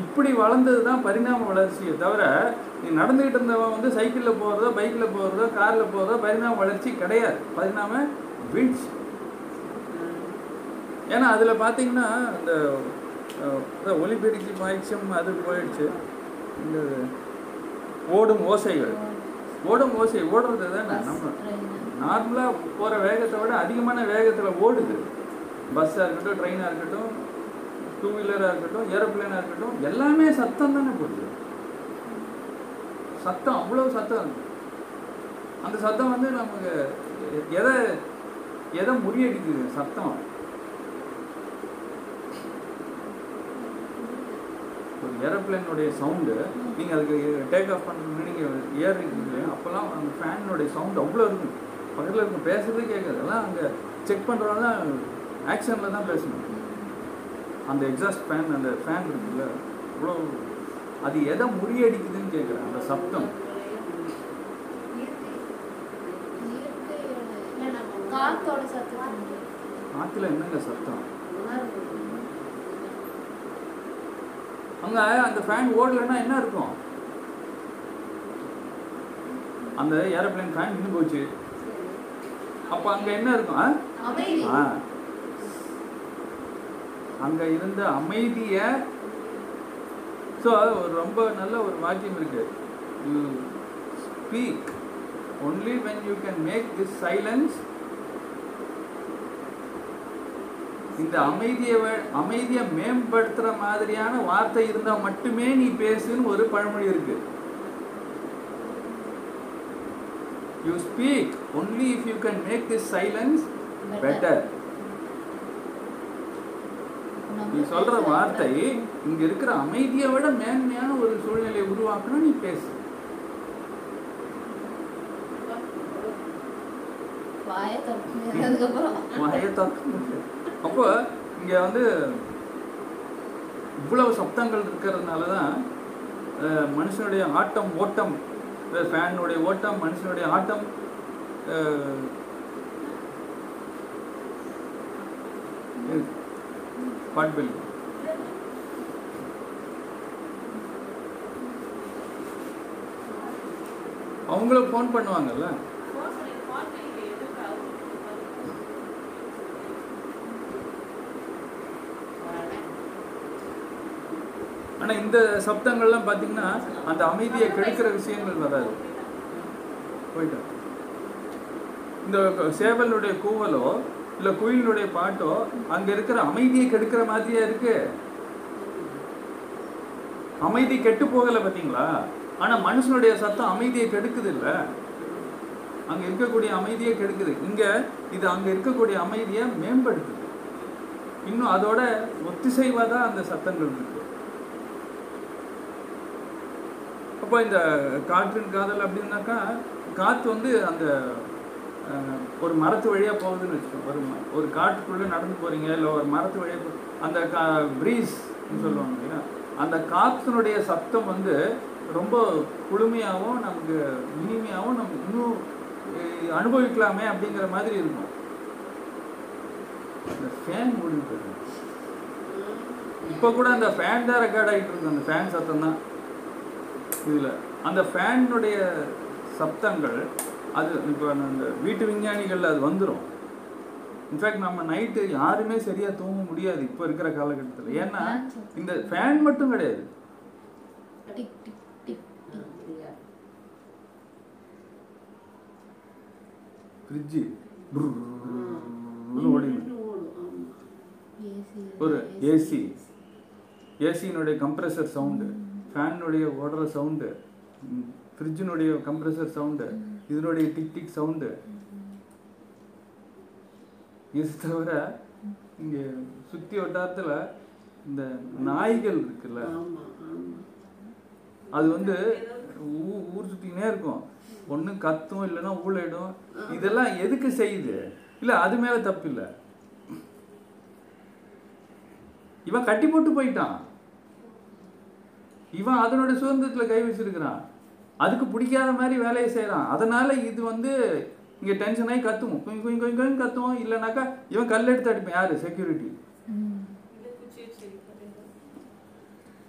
இப்படி வளர்ந்தது தான் பரிணாம வளர்ச்சியை தவிர நீ நடந்துகிட்டு இருந்தவன் வந்து சைக்கிளில் போகிறதோ பைக்கில் போகிறதோ காரில் போகிறதோ பரிணாம வளர்ச்சி கிடையாது. பரிணாம வீழ்ச்சி. ஏன்னா அதில் பார்த்தீங்கன்னா அதான் ஒலிபெருக்கி பாய்ச்சம் அது போயிடுச்சு. இந்த ஓடும் ஓசைகள். ஓடும் ஓசை ஓடுறது தானே நம்ம நார்மலாக போகிற வேகத்தை விட அதிகமான வேகத்தில் ஓடுது. பஸ்ஸாக இருக்கட்டும் ட்ரெயினாக இருக்கட்டும் டூ வீலராக இருக்கட்டும் ஏரோப்ளேனாக இருக்கட்டும் எல்லாமே சத்தம் தானே போகுது சத்தம் அவ்வளோ சத்தம். இருக்கு அந்த சத்தம் வந்து நமக்கு எதை எதை முறியடிக்குது? சத்தம். ஒரு ஏரோப்ளேனுடைய சவுண்டு நீங்கள் அதுக்கு டேக் ஆஃப் பண்ணுறது நீங்கள் ஏறுறீங்க அப்போல்லாம் அந்த ஃபேனுடைய சவுண்டு அவ்வளோ இருக்கும். பக்கத்தில் இருக்கும் பேசுறதே கேட்காது. எல்லாம் அங்கே செக் பண்ணுறவங்களாம் ஆக்ஷனில் தான் பேசணும். அந்த எக்ஸாஸ்ட் ஃபேன் அந்த ஃபேன் இருக்குல்ல அவ்வளோ அது எதை முறியடிக்குதுன்னு கேட்குறேன். அந்த சப்தம். காற்றுல என்னங்க சத்தம் அங்கே அந்த ஃபேன் ஓடலைன்னா என்ன இருக்கும் அந்த ஏரோப்ளேன் ஃபேன் நின்று போச்சு. அப்போ அங்கே என்ன இருக்கும் ஆ? அங்க இருந்த அமைதிய ஸோ ஒரு ரொம்ப நல்ல ஒரு வாக்கியம் இருக்கு. You speak only when you can make this silence இந்த அமைதியை அமைதியை மேம்படுத்துற மாதிரியான வார்த்தை இருந்தா மட்டுமே நீ பேசுன்னு ஒரு பழமொழி இருக்கு. You speak only if you can make this silence better நீ சொல்ற வார்த்தை இங்க இருக்கிற அமைதியை விட மேன்மையான ஒரு சூழ்நிலையை உருவாக்கணும் நீ பேசு. அப்போ இங்க வந்து இவ்வளவு சப்தங்கள் இருக்கிறதுனால தான் அஹ், மனுஷனுடைய ஆட்டம் ஓட்டம் ஃபேனுடைய ஓட்டம் மனுஷனுடைய ஆட்டம் அஹ், அவங்களும் ஃபோன் பண்ணுவாங்கல்ல? ஆனா இந்த சப்தங்கள்லாம் பாத்தீங்கன்னா அந்த அமைதியை கெடுக்கிற விஷயங்கள் வராது. போயிட்டோம் இந்த சேவலுடைய கூவலோ இல்ல கோயிலினுடைய பாட்டோ அங்க இருக்கிற அமைதியை கெடுக்கிற மாதிரியே இருக்கு? அமைதி கெட்டு போகல பாத்தீங்களா? ஆனா மனுஷனுடைய சத்தம் அமைதியை கெடுக்குது இல்ல? அங்க இருக்கக்கூடிய அமைதியை கெடுக்குது. இங்க இது அங்க இருக்கக்கூடிய அமைதியை மேம்படுத்துது. இன்னும் அதோட ஒத்திசைவாதான் அந்த சத்தங்கள் இருக்கு. அப்போ இந்த காற்றின் காதல் அப்படின்னாக்கா காற்று வந்து அந்த ஒரு மரத்து வழியாக போகுதுன்னு வச்சுக்கோங்க ஒரு ஒரு காட்டுக்குள்ளே நடந்து போகிறீங்க இல்லை ஒரு மரத்து வழியாக போ அந்த கா ப்ரீஸ்ன்னு சொல்லுவாங்க இல்லையா? அந்த காற்றினுடைய சத்தம் வந்து ரொம்ப குளுமையாகவும் நமக்கு இனிமையாகவும் நம்ம இன்னும் அனுபவிக்கலாமே அப்படிங்கிற மாதிரி இருக்கும். இந்த ஃபேன் முடிவு இப்போ கூட அந்த ஃபேன் தான் ரெக்கார்ட் ஆகிட்டு இருக்கு அந்த ஃபேன் சத்தம் தான். இதில் அந்த ஃபேனுடைய சப்தங்கள் அது இப்போ அந்த வீட்டு விஞ்ஞானிகள் அது வந்துடும் இன்ஃபேக்ட் நம்ம நைட்டு யாருமே சரியா தூங்க முடியாது இப்போ இருக்கிற காலகட்டத்தில். ஏன்னா இந்த ஃபேன் மட்டும் கிடையாது. Tick tick tick. Tick fridge ஒரு ஏசி ஏசியினுடைய கம்ப்ரஸர் சவுண்டு ஃபேனுடைய ஓடுற சவுண்டு ஃப்ரிட்ஜினுடைய கம்ப்ரஸர் சவுண்டு இதனுடைய டிக் டிக் சவுண்டு இது தவிர இங்கே சுற்றி வட்டாரத்தில் இந்த நாய்கள் இருக்குல்ல? அது வந்து ஊ- ஊர் சுத்தினே இருக்கும். ஒண்ணு கத்தும் இல்லைன்னா ஊழையிடும் இதெல்லாம் எதுக்கு செய்யுது? இல்ல அது மேல தப்பு இல்ல. இவன் கட்டி போட்டு போயிட்டான். இவன் அதனோட சுதந்திரத்துல கை வச்சிருக்கிறான். அதுக்கு பிடிக்காத மாதிரி வேலையை செய்கிறான் அதனால இது வந்து இங்க டென்ஷன் ஆகி கத்துவோம். கொஞ்சம் கொஞ்சம் கொஞ்சம் கொஞ்சம் கத்துவோம். இல்லைனாக்கா இவன் கல் எடுத்து அடிப்பான். யாரு? செக்யூரிட்டி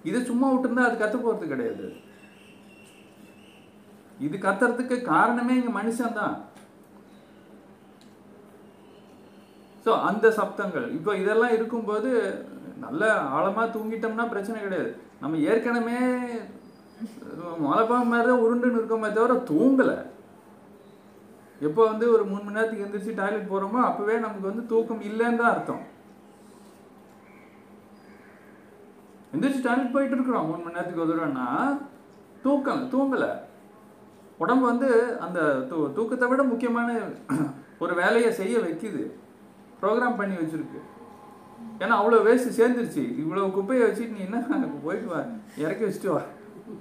இது சும்மா விட்டுருந்தா அது கத்து போறது கிடையாது. இது கத்துறதுக்கு காரணமே இங்க மனுஷன் தான். ஸோ அந்த சப்தங்கள். இப்போ இதெல்லாம் இருக்கும்போது நல்ல ஆழமா தூங்கிட்டோம்னா பிரச்சனை கிடையாது. நம்ம ஏற்கனவே மலைப்பா மாதிரி தான் உருண்டுன்னு இருக்கோமே தவிர தூங்கலை. எப்போ வந்து ஒரு மூணு மணி நேரத்துக்கு எந்திரிச்சு டாய்லெட் போகிறோமோ அப்போவே நமக்கு வந்து தூக்கம் இல்லைன்னு தான் அர்த்தம். எந்திரிச்சு டாய்லெட் போயிட்டு இருக்கிறோம். மூணு மணி நேரத்துக்கு ஒரு தூக்கம் தூங்கலை. உடம்பு வந்து அந்த தூ தூக்கத்தை விட முக்கியமான ஒரு வேலையை செய்ய வைக்குது. ப்ரோக்ராம் பண்ணி வச்சுருக்கு. ஏன்னா அவ்வளோ வேஸ்ட்டு சேர்ந்துருச்சு. இவ்வளோ குப்பையை வச்சுட்டு நீ என்ன போயிட்டு வா இறக்கி வச்சுட்டு வா. *laughs*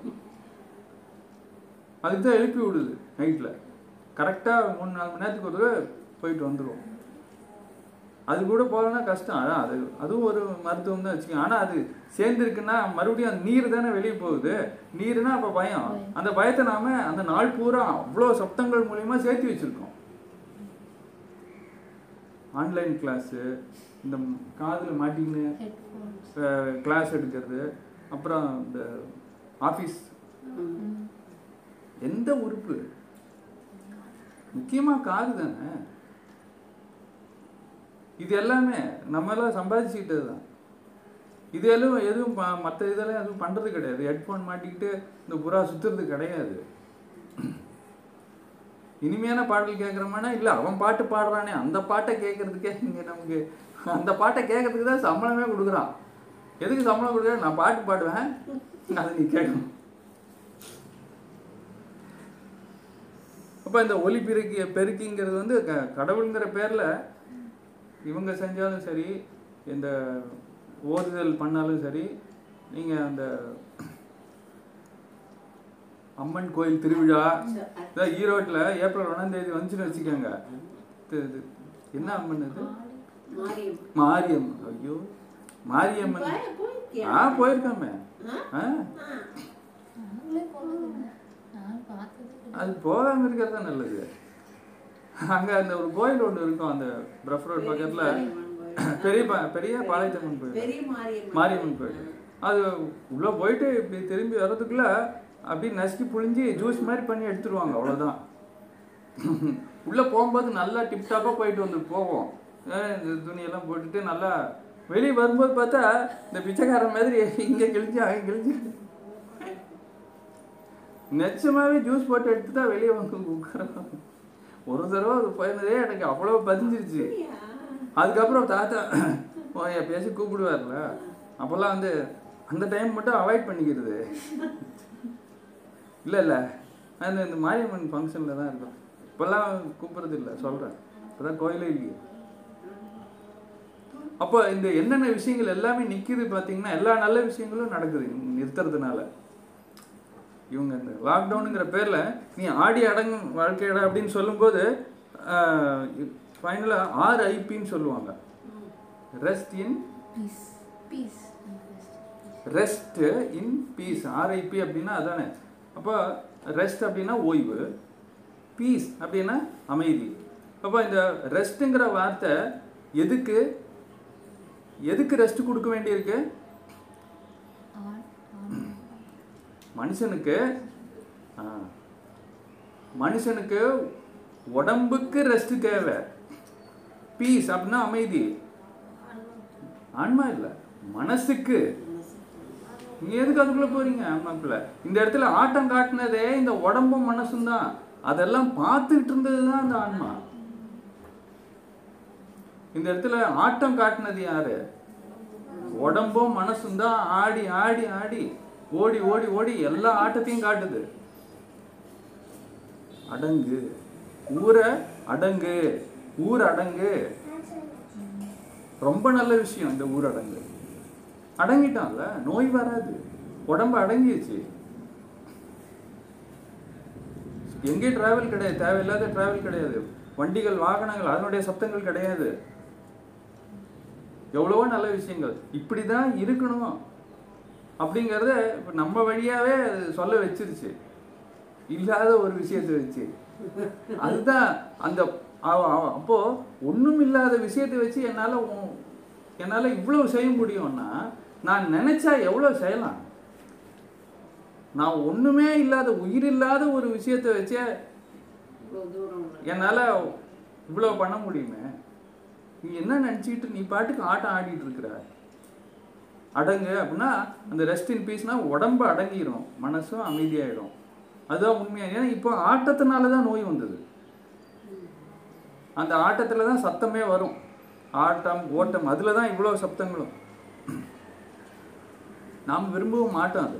அதுக்கு தான் எழுப்பி விடுது நைட்டில் கரெக்டாக மூணு நாலு மணி நேரத்துக்கு ஒரு தடவை போயிட்டு வந்துடும் அது கூட போகலன்னா கஷ்டம். அதான் அது அதுவும் ஒரு மருத்துவம் தான் வச்சுக்கோங்க. ஆனால் அது சேர்ந்துருக்குன்னா மறுபடியும் அந்த நீர் தானே வெளியே போகுது. நீர்னா அப்போ பயம். அந்த பயத்தை நாம அந்த நாள் பூரா அவ்வளோ சப்தங்கள் மூலியமா சேர்த்து வச்சிருக்கோம். ஆன்லைன் கிளாஸு இந்த காதில் மாட்டின்னு கிளாஸ் எடுக்கிறது. அப்புறம் இந்த ஆஃபீஸ் எந்த உறுப்பு? முக்கியமாக காது தானே. இது எல்லாமே நம்ம எல்லாம் சம்பாதிச்சுக்கிட்டது தான் இது எல்லாம் எதுவும் மற்ற இதெல்லாம் எதுவும் பண்ணுறது கிடையாது. ஹெட்ஃபோன் மாட்டிக்கிட்டு இந்த புறா சுற்றுறது கிடையாது. இனிமையான பாடல் கேட்குறோம்னா இல்லை அவன் பாட்டு பாடுறானே அந்த பாட்டை கேட்கறதுக்கே இங்கே நமக்கு அந்த பாட்டை கேட்கறதுக்கு தான் சம்பளமே கொடுக்குறான். எதுக்கு சம்பளம் கொடுக்குற நான் பாட்டு பாடுவேன். அதை நீ கேட்கணும். அப்போ இந்த ஒலி பெருக்கி பெருக்கிங்கிறது வந்து க- கடவுளுங்கிற பேரில் இவங்க செஞ்சாலும் சரி இந்த ஓதுதல் பண்ணாலும் சரி நீங்கள் அந்த அம்மன் கோயில் திருவிழா இதான் ஈரோட்டில் ஏப்ரல் ஒன்றாம் தேதி வந்துச்சுன்னு வச்சுக்கோங்க. என்ன அம்மன் இது மாரியம் மாரியம்மன். ஐயோ மாரியம்மன்? ஆ போயிருக்காமே. அது போகாம இருக்கிறது தான் நல்லது. அங்க அந்த ஒரு கோயில் ஒன்று இருக்கும் அந்த பிரஃப் ரோட் பக்கத்துல. பெரிய பெரிய பாளையத்தம்மன் கோயில். மாரியம்மன். கோயில். அது உள்ள போயிட்டு இப்படி திரும்பி வர்றதுக்குள்ள அப்படியே நசுக்கி புழிஞ்சு ஜூஸ் மாதிரி பண்ணி எடுத்துருவாங்க அவ்வளவுதான். உள்ள போகும்போது நல்லா டிப்டாப்பா போயிட்டு வந்து போவோம். இந்த துணியெல்லாம் போட்டுட்டு நல்லா வெளியே வரும்போது பார்த்தா இந்த பிச்சைக்காரன் மாதிரி இங்கே கிழிஞ்சு அங்கே கிழிஞ்சு. நெச்சமாகவே ஜூஸ் போட்டு எடுத்து தான் வெளியே வந்து உட்காரோம் ஒரு தடவை அது போயிருந்ததே எனக்கு அவ்வளோ பதிஞ்சிருச்சு. அதுக்கப்புறம் தாத்தா ஓ, எப்பயாச்சும் கூப்பிடுவார்ல. அப்போல்லாம் வந்து அந்த டைம் மட்டும் அவாய்ட் பண்ணிக்கிறது. இல்லை இல்லை. அந்த இந்த மாரியம்மன் ஃபங்க்ஷனில் தான் இருக்கும் இப்போல்லாம் கூப்பிட்றது இல்லை சொல்கிறேன் இப்போதான் கோயிலே இல்லையே. அப்போ இந்த என்னென்ன விஷயங்கள் எல்லாமே நிற்கிது பார்த்தீங்கன்னா எல்லா நல்ல விஷயங்களும் நடக்குது நிறுத்துறதுனால. இவங்க இந்த லாக்டவுனுங்கிற பேரில் நீ ஆடி அடங்கும் வாழ்க்கையடா அப்படின்னு சொல்லும்போது ஃபைனலாக ஆர்ஐபின்னு சொல்லுவாங்க. Rest in peace peace rest in peace RIP அப்படின்னா அதானே. அப்போ ரெஸ்ட் அப்படின்னா ஓய்வு பீஸ் அப்படின்னா அமைதி. அப்போ இந்த ரெஸ்ட்டுங்கிற வார்த்தை எதுக்கு எதுக்கு ரெஸ்ட் கொடுக்க வேண்டியிருக்கு? மனுஷனுக்கு மனுஷனுக்கு உடம்புக்கு ரெஸ்ட் தேவை. பீஸ் அப்படின்னா அமைதி. ஆன்மா இல்லை மனசுக்கு. நீங்க எதுக்கு அதுக்குள்ள போறீங்க ஆன்மாக்குள்ள? இந்த இடத்துல ஆட்டம் காட்டினதே இந்த உடம்பும் மனசும் தான். அதெல்லாம் பார்த்துக்கிட்டு இருந்தது தான் அந்த ஆன்மா. இந்த இடத்துல ஆட்டம் காட்டினது யாரு? உடம்பும் மனசும் தான் ஆடி ஆடி ஆடி ஓடி ஓடி ஓடி எல்லா ஆட்டத்தையும் காட்டுது. அடங்கு. ஊரை அடங்கு. ஊர் அடங்கு. ரொம்ப நல்ல விஷயம் இந்த ஊர் அடங்கு. அடங்கிட்டான்ல நோய் வராது. உடம்பு அடங்கிடுச்சு. எங்கே டிராவல் கிடையாது. தேவையில்லாத டிராவல் கிடையாது. வண்டிகள் வாகனங்கள் அதனுடைய சப்தங்கள் கிடையாது. எவ்வளவோ நல்ல விஷயங்கள். இப்படிதான் இருக்கணும் அப்படிங்கிறத இப்ப நம்ம வழியாவே அது சொல்ல வச்சிருச்சு. இல்லாத ஒரு விஷயத்தை வச்சு. அதுதான் அந்த அவ- அவ- அப்போ ஒண்ணும் இல்லாத விஷயத்தை வச்சு என்னால என்னால இவ்வளவு செய்ய முடியும்னா நான் நினைச்சா எவ்வளவு செய்யலாம்? நான் ஒண்ணுமே இல்லாத உயிர் இல்லாத ஒரு விஷயத்தை வச்சே என்னால இவ்வளவு பண்ண முடியுமே? நீ என்ன நினைச்சிட்டு நீ பாட்டுக்கு ஆட்டம் ஆடிட்டு இருக்கிற? அடங்கு அப்படின்னா அந்த ரெஸ்ட் இன் பீஸ்னா உடம்பு அடங்கிரும். மனசும் அமைதியாயிடும் அதுதான் உண்மையா? ஏன்னா இப்போ ஆட்டத்தினால தான் நோய் வந்தது. அந்த ஆட்டத்துல தான் சத்தமே வரும். ஆட்டம் ஓட்டம் அதுல தான் இவ்வளவு சப்தங்களும். நாம் விரும்பவும் மாட்டோம் அது.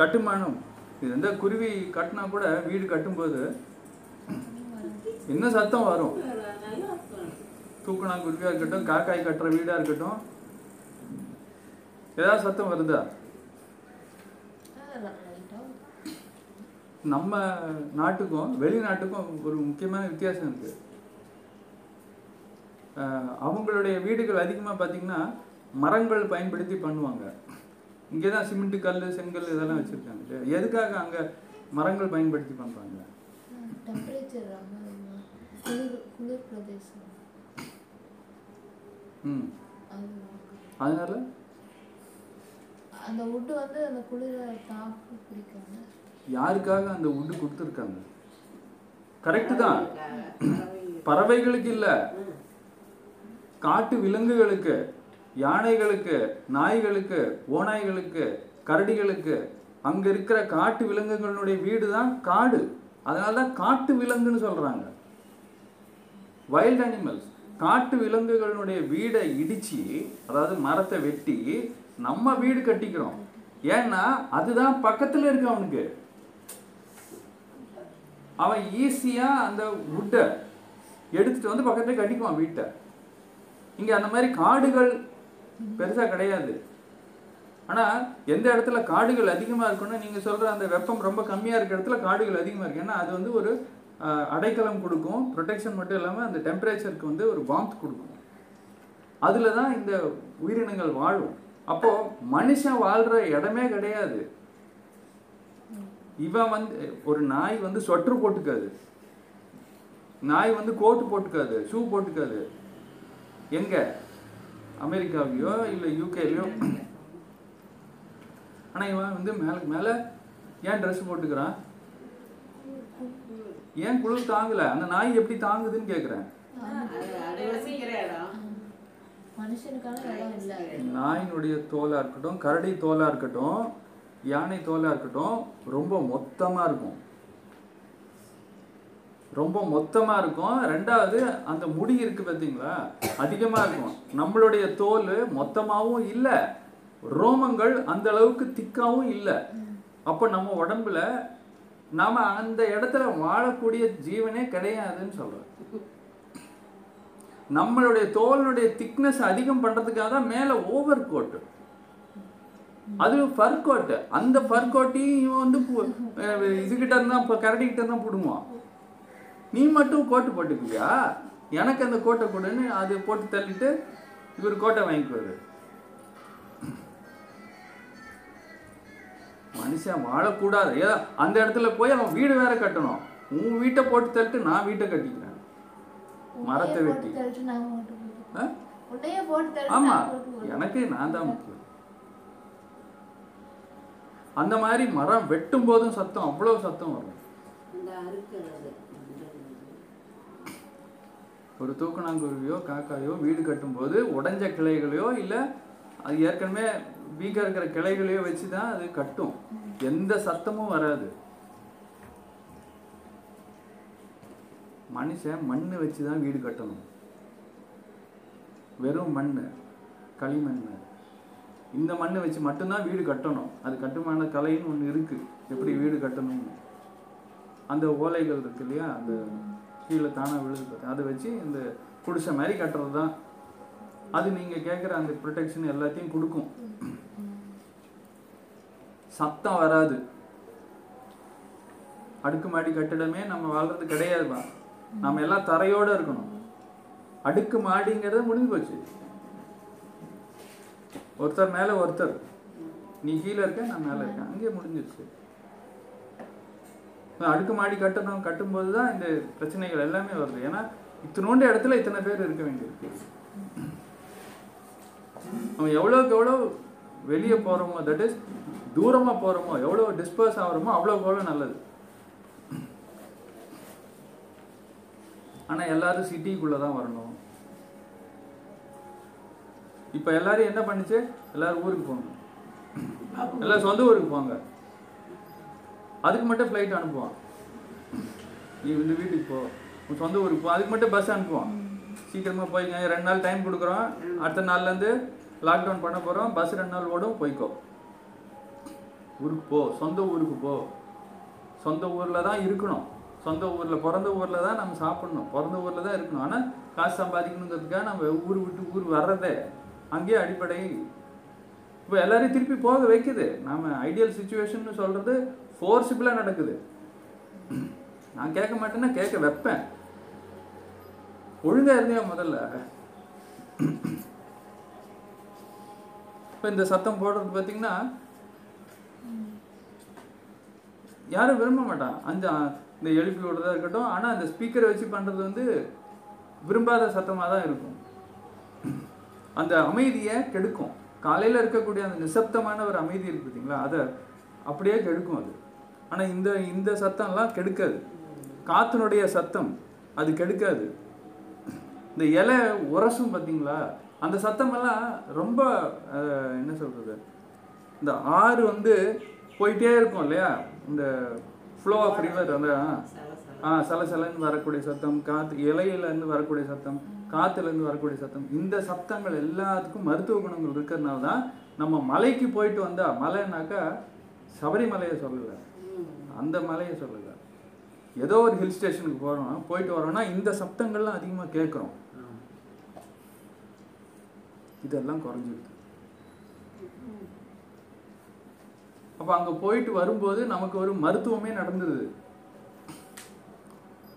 கட்டுமானம். இது எந்த குருவி கட்டினா கூட வீடு கட்டும்போது என்ன சத்தம் வரும். தூக்குனா குருவியா இருக்கட்டும் காக்காய் கட்டுற வீடா இருக்கட்டும். ஏதாவது சத்தம் வருதா? நம்ம நாட்டுக்கும் வெளிநாட்டுக்கும் ஒரு முக்கியமான வித்தியாசம் இருக்கு. அவங்களுடைய வீடுகள் அதிகமாக பார்த்தீங்கன்னா மரங்கள் பயன்படுத்தி பண்ணுவாங்க. இங்கே தான் சிமெண்ட் கல் செங்கல் இதெல்லாம் வச்சுருக்காங்க எதுக்காக அங்கே மரங்கள் பயன்படுத்தி பண்ணுறாங்க குளிர் குளிர் பிரதேசம். ம். அது அதனால? அந்த வுட்டு வந்து அந்த குளிரை தாக்கு பிடிக்காம. யாருக்காக அந்த உட்டு கொடுத்துருக்காங்க? கரெக்டு தான். பறவைகளுக்கு. இல்லை. காட்டு விலங்குகளுக்கு யானைகளுக்கு நாய்களுக்கு ஓநாய்களுக்கு கரடிகளுக்கு அங்க இருக்கிற காட்டு விலங்குகளுடைய வீடு தான் காடு. அதனால தான் காட்டு விலங்குன்னு சொல்றாங்க. வைல்ட் அனிமல்ஸ் காட்டு விலங்குகளுடைய வீடை இடிச்சு அதாவது மரத்தை வெட்டி நம்ம வீடு கட்டிக்கிறோம். ஏன்னா அதுதான் பக்கத்துல இருக்கு அவனுக்கு அவன் ஈஸியா அந்த வுட்டை எடுத்துட்டு வந்து பக்கத்துல கட்டிக்குவான் வீட்டை. இங்க அந்த மாதிரி காடுகள் பெருசா கிடையாது. ஆனா எந்த இடத்துல காடுகள் அதிகமா இருக்குன்னா நீங்க சொல்ற அந்த வெப்பம் ரொம்ப கம்மியா இருக்க இடத்துல காடுகள் அதிகமா இருக்கு. ஏன்னா அது வந்து ஒரு அடைக்கலம் கொடுக்கும். ப்ரொடெக்ஷன் மட்டும் இல்லாமல் அந்த டெம்பரேச்சருக்கு வந்து ஒரு வாம்த் கொடுக்கும். அதில் தான் இந்த உயிரினங்கள் வாழும். அப்போது மனுஷன் வாழ்கிற இடமே கிடையாது. இவன் வந்து ஒரு நாய் வந்து ஸ்வெட்டர் போட்டுக்காது. நாய் வந்து கோட்டு போட்டுக்காது ஷூ போட்டுக்காது. எங்க? அமெரிக்காவிலையோ இல்லை யூகேலையோ ஆனால் இவன் வந்து மேலுக்கு மேலே ஏன் ட்ரெஸ் போட்டுக்கிறான்? ஏன் குளிர் தாங்கல? அந்த நாய் எப்படி தாங்குதுன்னு கேக்குறேன். நாயினுடைய தோலா இருக்கட்டும் கரடி தோலா இருக்கட்டும் யானை தோலா இருக்கட்டும் ரொம்ப மொத்தமா இருக்கும். ரொம்ப மொத்தமா இருக்கும். ரெண்டாவது அந்த முடி இருக்கு பார்த்தீங்களா அதிகமா இருக்கும். நம்மளுடைய தோல் மொத்தமாவும் இல்ல ரோமங்கள் அந்த அளவுக்கு திக்காவும் இல்ல. அப்ப நம்ம உடம்புல நாம அந்த இடத்துல வாழக்கூடிய ஜீவனே கிடையாதுன்னு சொல்றோம். நம்மளுடைய தோலுடைய திக்னஸ் அதிகம் பண்றதுக்காக தான் மேல ஓவர் கோட் அது ஃபர் கோட்டு அந்த ஃபர் கோட்டையும் இவன் வந்து இதுகிட்ட இருந்தா இப்போ கரடிக்கிட்ட இருந்தா புடுங்குவான். நீ மட்டும் கோட்டு போட்டுக்குவியா? எனக்கு அந்த கோட்டை கொடுன்னு அது போட்டு தள்ளிட்டு இவர் கோட்டை வாங்கிக்குவாரு. மனுஷன் வாழக்கூடாது. ஏதோ அந்த இடத்துல போய் அவன் வீடு வேற கட்டணும். உன் வீட்டை போட்டு தள்ளிட்டு நான் வீட்டை கட்டிக்கிறேன். மரத்தை வெட்டி. ஆமா. எனக்கு நான் தான் முக்கியம். அந்த மாதிரி மரம் வெட்டும் போதும் சத்தம் அவ்வளவு சத்தம் வரும். ஒரு தூக்கணாங்குருவியோ காக்காயோ வீடு கட்டும்போது உடைஞ்ச கிளைகளையோ இல்லை அது ஏற்கனவே வீக்காக இருக்கிற கிளைகளையோ வச்சு தான் அது கட்டும். எந்த சத்தமும் வராது. மனுஷன் மண் வச்சு தான் வீடு கட்டணும். வெறும் மண் களிமண் இந்த மண்ணை வச்சு மட்டும்தான் வீடு கட்டணும். அது கட்டுமான கலைன்னு ஒன்று இருக்குது எப்படி வீடு கட்டணும்னு. அந்த ஓலைகள் இருக்கு இல்லையா? அந்த கீழே தானாக விழுது பார்த்து அதை வச்சு இந்த குடிசை மாதிரி கட்டுறது தான் அது நீங்கள் கேட்குற அந்த ப்ரொடெக்ஷன் எல்லாத்தையும் கொடுக்கும். சத்தம் வராது. அடுக்குமாடி கட்டிடமே நம்ம வாழ்றது கிடையாதுப்பா. நம்ம எல்லாம் தரையோட இருக்கணும். அடுக்கு மாடிங்கிறது முடிஞ்சு போச்சு. ஒருத்தர் மேல ஒருத்தர். நீ கீழே இருக்க நான் மேல இருக்கேன். அங்கேயே முடிஞ்சிருச்சு. அடுக்கு மாடி கட்டணும் கட்டும்போது தான் இந்த பிரச்சனைகள் எல்லாமே வருது. ஏன்னா இத்தனோண்டு இடத்துல இத்தனை பேர் இருக்க வேண்டியிருக்கு. நம்ம எவ்வளோக்கு எவ்வளோ வெளியே போகிறோமோ தட் இஸ் தூரமாக போகிறோமோ எவ்வளோ டிஸ்பர்ஸ் ஆகிறோமோ அவ்வளோக்கு எவ்வளோ நல்லது. ஆனால் எல்லாரும் சிட்டிக்குள்ளே தான் வரணும். இப்போ எல்லாரும் என்ன பண்ணுச்சு? எல்லாரும் ஊருக்கு போகணும். எல்லாம் சொந்த ஊருக்கு போங்க. அதுக்கு மட்டும் ஃப்ளைட் அனுப்புவான். நீ இந்த வீட்டுக்கு போ. உன் சொந்த ஊருக்கு போ. அதுக்கு மட்டும் பஸ் அனுப்புவான். சீக்கிரமாக போய்ங்க. ரெண்டு நாள் டைம் கொடுக்குறோம். அடுத்த நாள்லேருந்து லாக்டவுன் பண்ண போகிறோம் பஸ் ரெண்டு நாள் ஓடும் போய்க்கோ. ஊருக்கு போ சொந்த ஊருக்கு போ. சொந்த ஊரில் தான் இருக்கணும். சொந்த ஊரில் பிறந்த ஊரில் தான் நம்ம சாப்பிடணும். பிறந்த ஊரில் தான் இருக்கணும். ஆனால் காசு சம்பாதிக்கணுங்கிறதுக்காக நம்ம ஊர் விட்டு ஊர் வர்றதே அங்கேயே அடிப்படை. இப்போ எல்லாரையும் திருப்பி போக வைக்குது. நாம் ஐடியல் சுச்சுவேஷன் சொல்கிறது ஃபோர்ஸிபிளாக நடக்குது. நான் கேட்க மாட்டேன்னா கேட்க வைப்பேன். ஒழுங்காக இருந்தியா முதல்ல? இப்போ இந்த சத்தம் போடுறது பார்த்தீங்கன்னா யாரும் விரும்ப மாட்டான் அந்த இந்த எழுப்பி விடுறதா இருக்கட்டும் ஆனால் அந்த ஸ்பீக்கரை வச்சு பண்ணுறது வந்து விரும்பாத சத்தமாக தான் இருக்கும். அந்த அமைதியை கெடுக்கும். காலையில் இருக்கக்கூடிய அந்த நிசப்தமான ஒரு அமைதி இருக்கு பார்த்தீங்களா அதை அப்படியே கெடுக்கும் அது. ஆனால் இந்த இந்த சத்தம்லாம் கெடுக்காது. காத்தினுடைய சத்தம் அது கெடுக்காது. இந்த இலை உரசும் பார்த்தீங்களா அந்த சத்தமெல்லாம் ரொம்ப என்ன சொல்கிறது இந்த ஆறு வந்து போயிட்டே இருக்கும் இல்லையா? இந்த ஃப்ளோ ஆஃப் ரிவர் அந்த ஆ சலசலன்னு வரக்கூடிய சத்தம் காத்து இலையிலேருந்து வரக்கூடிய சத்தம் காத்துலேருந்து வரக்கூடிய சத்தம் இந்த சத்தங்கள் எல்லாத்துக்கும் மருத்துவ குணங்கள் இருக்கிறதுனால தான் நம்ம மலைக்கு போயிட்டு வந்தா மலைனாக்கா சபரிமலையை சொல்லலை அந்த மலையை சொல்லலை ஏதோ ஒரு ஹில் ஸ்டேஷனுக்கு போகிறோம் போயிட்டு வரோம்னா இந்த சப்தங்கள்லாம் அதிகமாக கேட்குறோம். இதெல்லாம் குறைஞ்சிருது அப்போ அங்கே போயிட்டு வரும்போது நமக்கு ஒரு மருத்துவமே நடந்தது.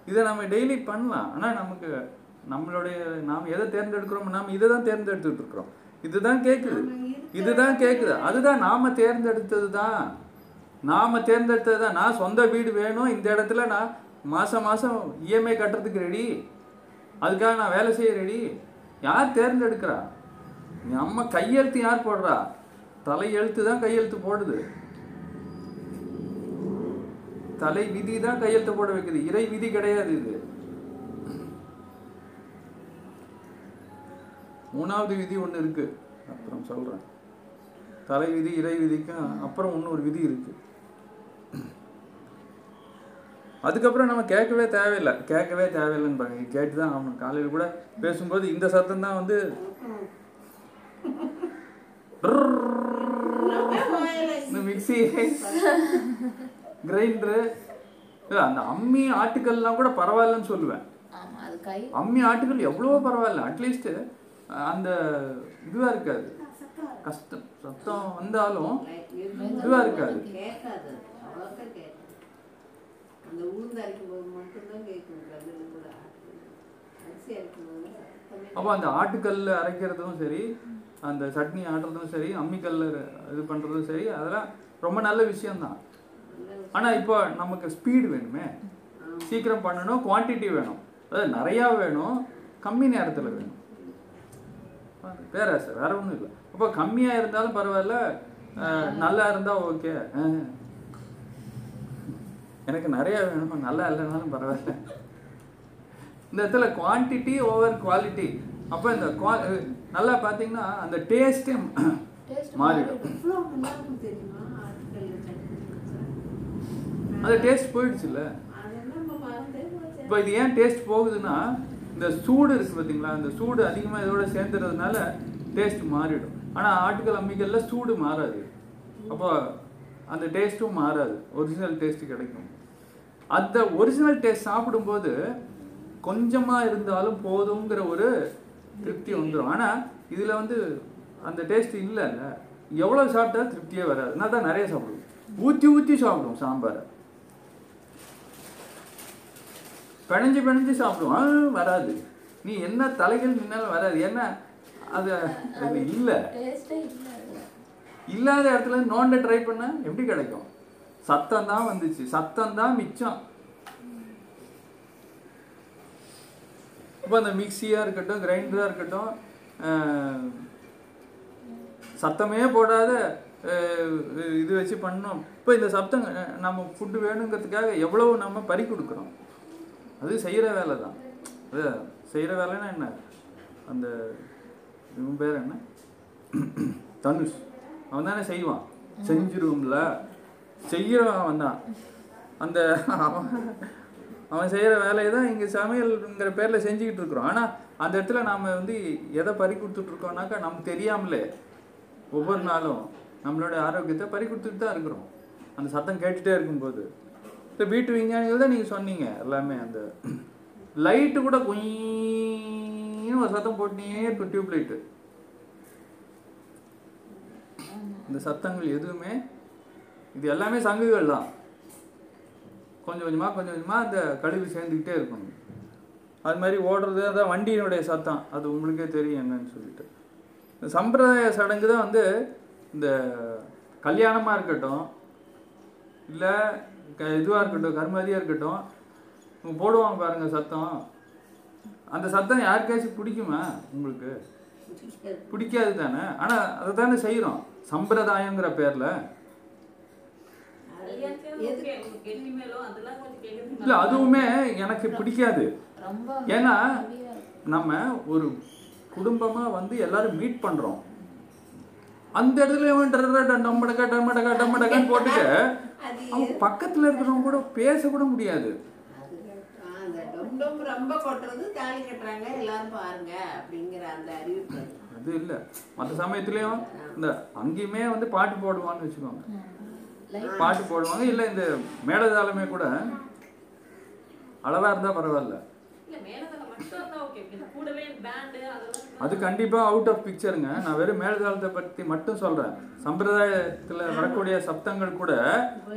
இதை நம்ம டெய்லி பண்ணலாம். ஆனால் நமக்கு நம்மளுடைய நாம் எதை தேர்ந்தெடுக்கிறோம் நாம் இதை தான் தேர்ந்தெடுத்துட்டு இருக்கிறோம். இதுதான் கேட்குது இதுதான் கேட்குது அதுதான் நாம தேர்ந்தெடுத்தது தான். நாம தேர்ந்தெடுத்தது தான். நான் சொந்த வீடு வேணும். இந்த இடத்துல நான் மாசம் மாசம் இஎம்ஐ கட்டுறதுக்கு ரெடி அதுக்காக நான் வேலை செய்ய ரெடி யார் தேர்ந்தெடுக்கிறா? நம்ம கையெழுத்து யார் போடுறா? தலையெழுத்து தான் கையெழுத்து போடுது. தலை விதி தான் கையெழுத்து போட வைக்குது. இறை விதி கிடையாது இது. மூணாவது விதி ஒன்று இருக்கு. அப்புறம் சொல்றேன். தலை விதி இறை விதிக்கும் அப்புறம் இன்னொரு விதி இருக்கு. அதுக்கப்புறம் நம்ம கேட்கவே தேவையில்லை. கேட்கவே தேவையில்லைன்னு பாருங்க. கேட்டு தான் ஆகணும். காலையில் கூட பேசும்போது இந்த சத்தம் தான் வந்து இந்த மிக்சி. கிரைண்டரு அந்த அம்மி ஆட்டுக்கல்லாம் கூட பரவாயில்லன்னு சொல்லுவேன். ஆமா அது கை. அம்மி ஆட்டுகள் எவ்வளவோ பரவாயில்ல. அட்லீஸ்ட் அந்த இதுவா இருக்காது. கஷ்டம். சத்தம் வந்தாலும் இதுவா இருக்காது. அப்போ அந்த ஆட்டுக்கல்ல அரைக்கிறதும் சரி அந்த சட்னி ஆடுறதும் சரி அம்மிக்கல்ல இது பண்ணுறதும் சரி அதெல்லாம் ரொம்ப நல்ல விஷயம்தான். ஆனால் இப்போ நமக்கு ஸ்பீடு வேணுமே. சீக்கிரம் பண்ணணும் குவான்டிட்டி வேணும். அதாவது நிறையா வேணும் கம்மி நேரத்தில் வேணும். பேராசை வேற ஒன்றும் இல்லை. அப்போ கம்மியாக இருந்தாலும் பரவாயில்ல நல்லா இருந்தால் ஓகே எனக்கு நிறையா வேணும்? நல்லா இல்லைனாலும் பரவாயில்ல. இந்த இடத்துல குவான்டிட்டி ஓவர் குவாலிட்டி அப்போ இந்த குவா நல்லா பார்த்தீங்கன்னா அந்த டேஸ்ட்டே டேஸ்ட் மாறிடும். அந்த டேஸ்ட் போயிடுச்சுல்ல. இப்போ இது ஏன் டேஸ்ட் போகுதுன்னா இந்த சூடு இருக்கு பார்த்தீங்களா இந்த சூடு அதிகமாக இதோட சேர்ந்துறதுனால டேஸ்ட் மாறிடும். ஆனால் ஆட்டுக்கல் அம்மிக்கல்ல சூடு மாறாது. அப்போ அந்த டேஸ்ட்டும் மாறாது. ஒரிஜினல் டேஸ்ட் கிடைக்கும். அந்த ஒரிஜினல் டேஸ்ட் சாப்பிடும்போது கொஞ்சமாக இருந்தாலும் போதுங்கிற ஒரு திருப்தி வந்துடும் ஆனால் இதில் வந்து அந்த டேஸ்ட் இல்லைல்ல. எவ்வளோ சாப்பிட்டா திருப்தியே வராது. நான் தான் நிறைய சாப்பிடுவோம் ஊற்றி ஊற்றி சாப்பிடுவோம் சாம்பாரை. பிணைஞ்சு பிணைஞ்சு சாப்பிடுவோம். வராது. நீ என்ன தலைகள் நின்னாலும் வராது. ஏன்னா அது அது இல்லை. இல்லாத இடத்துல நோண்ட ட்ரை பண்ண எப்படி கிடைக்கும்? சத்தம் தான் வந்துச்சு. சத்தம் தான் மிச்சம். இப்போ அந்த மிக்சியாக இருக்கட்டும் கிரைண்டராக இருக்கட்டும் சத்தமே போடாத இது வச்சு பண்ணோம் இப்போ இந்த சத்தம் அஹ், நம்ம ஃபுட்டு வேணுங்கிறதுக்காக எவ்வளவு நம்ம பறி கொடுக்குறோம். அது செய்கிற வேலை தான். அது செய்கிற வேலைன்னா என்ன? அந்த இவன் பேர் என்ன? தனுஷ். அவன் தானே செய்வான். செஞ்சிருவோம்ல. செய்கிறவன் அவன் தான். அந்த அவன் அவன் செய்கிற வேலையை தான் இங்கே சமையல்ங்கிற பேரில் செஞ்சுக்கிட்டு இருக்கிறோம். ஆனால் அந்த இடத்துல நாம் வந்து எதை பறி கொடுத்துட்ருக்கோம்னாக்கா நமக்கு தெரியாமலே ஒவ்வொரு நாளும் நம்மளோட ஆரோக்கியத்தை பறி கொடுத்துட்டு தான் இருக்கிறோம். அந்த சத்தம் கேட்டுகிட்டே இருக்கும்போது. இப்போ வீட்டு விஞ்ஞானிகள் தான் நீங்கள் சொன்னீங்க எல்லாமே அந்த லைட்டு கூட கொஞ்சம் ஒரு சத்தம் போட்டுனே இருக்கும் டியூப் லைட்டு இந்த சத்தங்கள் எதுவுமே இது எல்லாமே சங்குகள் தான் கொஞ்சம் கொஞ்சமாக கொஞ்சம் கொஞ்சமாக அந்த கழிவு சேர்ந்துக்கிட்டே இருக்கணும் அது மாதிரி ஓடுறது அதான் வண்டியினுடைய சத்தம். அது உங்களுக்கே தெரியும் என்னன்னு சொல்லிட்டு. இந்த சம்பிரதாய சடங்கு தான் வந்து இந்த கல்யாணமாக இருக்கட்டும் இல்லை க இதுவாக இருக்கட்டும் கர்மதியாக இருக்கட்டும் போடுவாங்க பாருங்க சத்தம். அந்த சத்தம் யாருக்காச்சும் பிடிக்குமா உங்களுக்கு? பிடிக்காது. தானே? ஆனால் அதை தானே செய்கிறோம் சம்பிரதாயங்கிற பேரில். இல்லை அதுவுமே எனக்கு பிடிக்காது. ரொம்ப ஏன்னா. நம்ம ஒரு குடும்பமா வந்து எல்லாரும் மீட் பண்றோம். அந்த இடத்துல டம்மடக்கா டம்மடக்கா டம்மடக்கான்னு போட்டுட்டு அது அவன் பக்கத்துல இருக்கிறவங்க கூட பேச கூட முடியாது ரொம்ப கொட்டுறது தாலி கட்டுறாங்க எல்லாரும் பாருங்க அப்படிங்கிற அந்த அறிவிப்பு அது. இல்லை. மற்ற சமயத்துலயும் இந்த அங்கேயுமே வந்து பாட்டு போடுவான்னு வச்சுக்கோங்க. பாட்டு போடுவாங்க. இல்லை இந்த மேலதாளமே கூட அளவா இருந்தா பரவாயில்ல. அது கண்டிப்பா அவுட் ஆஃப் பிக்சருங்க நான் வெறும் மேல்காலத்தை பத்தி மட்டும் சொல்றேன். சம்பிரதாயத்துல வரக்கூடிய சப்தங்கள் கூட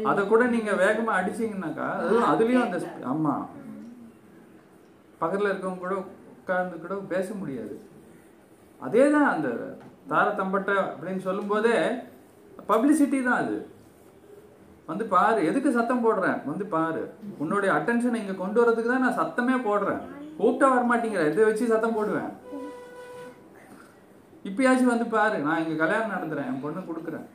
அதை கூட நீங்க வேகமா அடிச்சீங்கன்னாக்கா அதுவும் அதுலயும் அந்த sp- ஆமா. பக்கத்தில் இருக்கவங்க கூட உட்கார்ந்து கூட பேச முடியாது. அதே தான் அந்த தாரத்தம்பட்டை அப்படின்னு சொல்லும்போதே பப்ளிசிட்டி தான் அது. வந்து பாரு எதுக்கு சத்தம் போடுறேன்? வந்து பாரு உன்னுடைய அட்டென்ஷனை இங்க கொண்டு வரதுக்கு தான் நான் சத்தமே போடுறேன். கூப்பிட்டா வரமாட்டேங்கிற இதை வச்சு சத்தம் போடுவேன். இப்பயாச்சும் வந்து பாரு நான் இங்க கல்யாணம் நடத்துறேன் என் பொண்ணு கொடுக்குறேன்.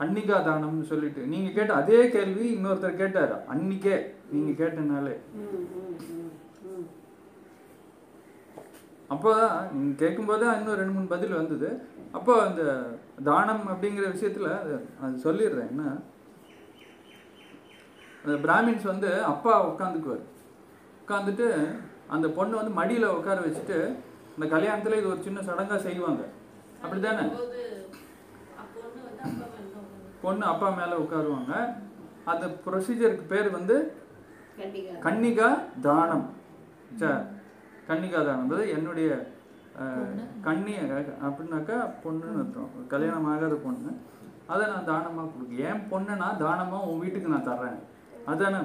கன்னிகா தானம்னு சொல்லிட்டு நீங்க கேட்ட அதே கேள்வி இன்னொருத்தர் கேட்டாரு. அன்னிக்கே நீங்க கேட்டனாலே. அப்போதான் நீங்க கேட்கும்போது இன்னும் ரெண்டு மூணு பதில் வந்தது. அப்போ அந்த தானம் அப்படிங்கிற விஷயத்துல அது- சொல்லிடுறேன். என்ன? அந்த பிராமின்ஸ் வந்து அப்பா உட்காந்துக்குவார் உட்காந்துட்டு அந்த பொண்ணு வந்து மடியில உட்கார வச்சுட்டு இந்த கல்யாணத்துல இது ஒரு சின்ன சடங்கா செய்வாங்க. அப்படிதானே போது அப்போ ஒண்ணு வந்து அப்பா மேல தான். பொண்ணு அப்பா மேல உட்காருவாங்க. அந்த ப்ரொசீஜருக்கு பேர் வந்து கன்னிகா. தானம். ச கன்னிகா தானம்ன்றது என்னுடைய கன்னி அப்படின்னாக்கா பொண்ணுன்னு அர்த்தம். கல்யாணம் ஆகாத பொண்ணு. அதை நான் தானமாக கொடுக்க என் பொண்ணை நான் தானமாக உன் வீட்டுக்கு நான் தர்றேன். அதான்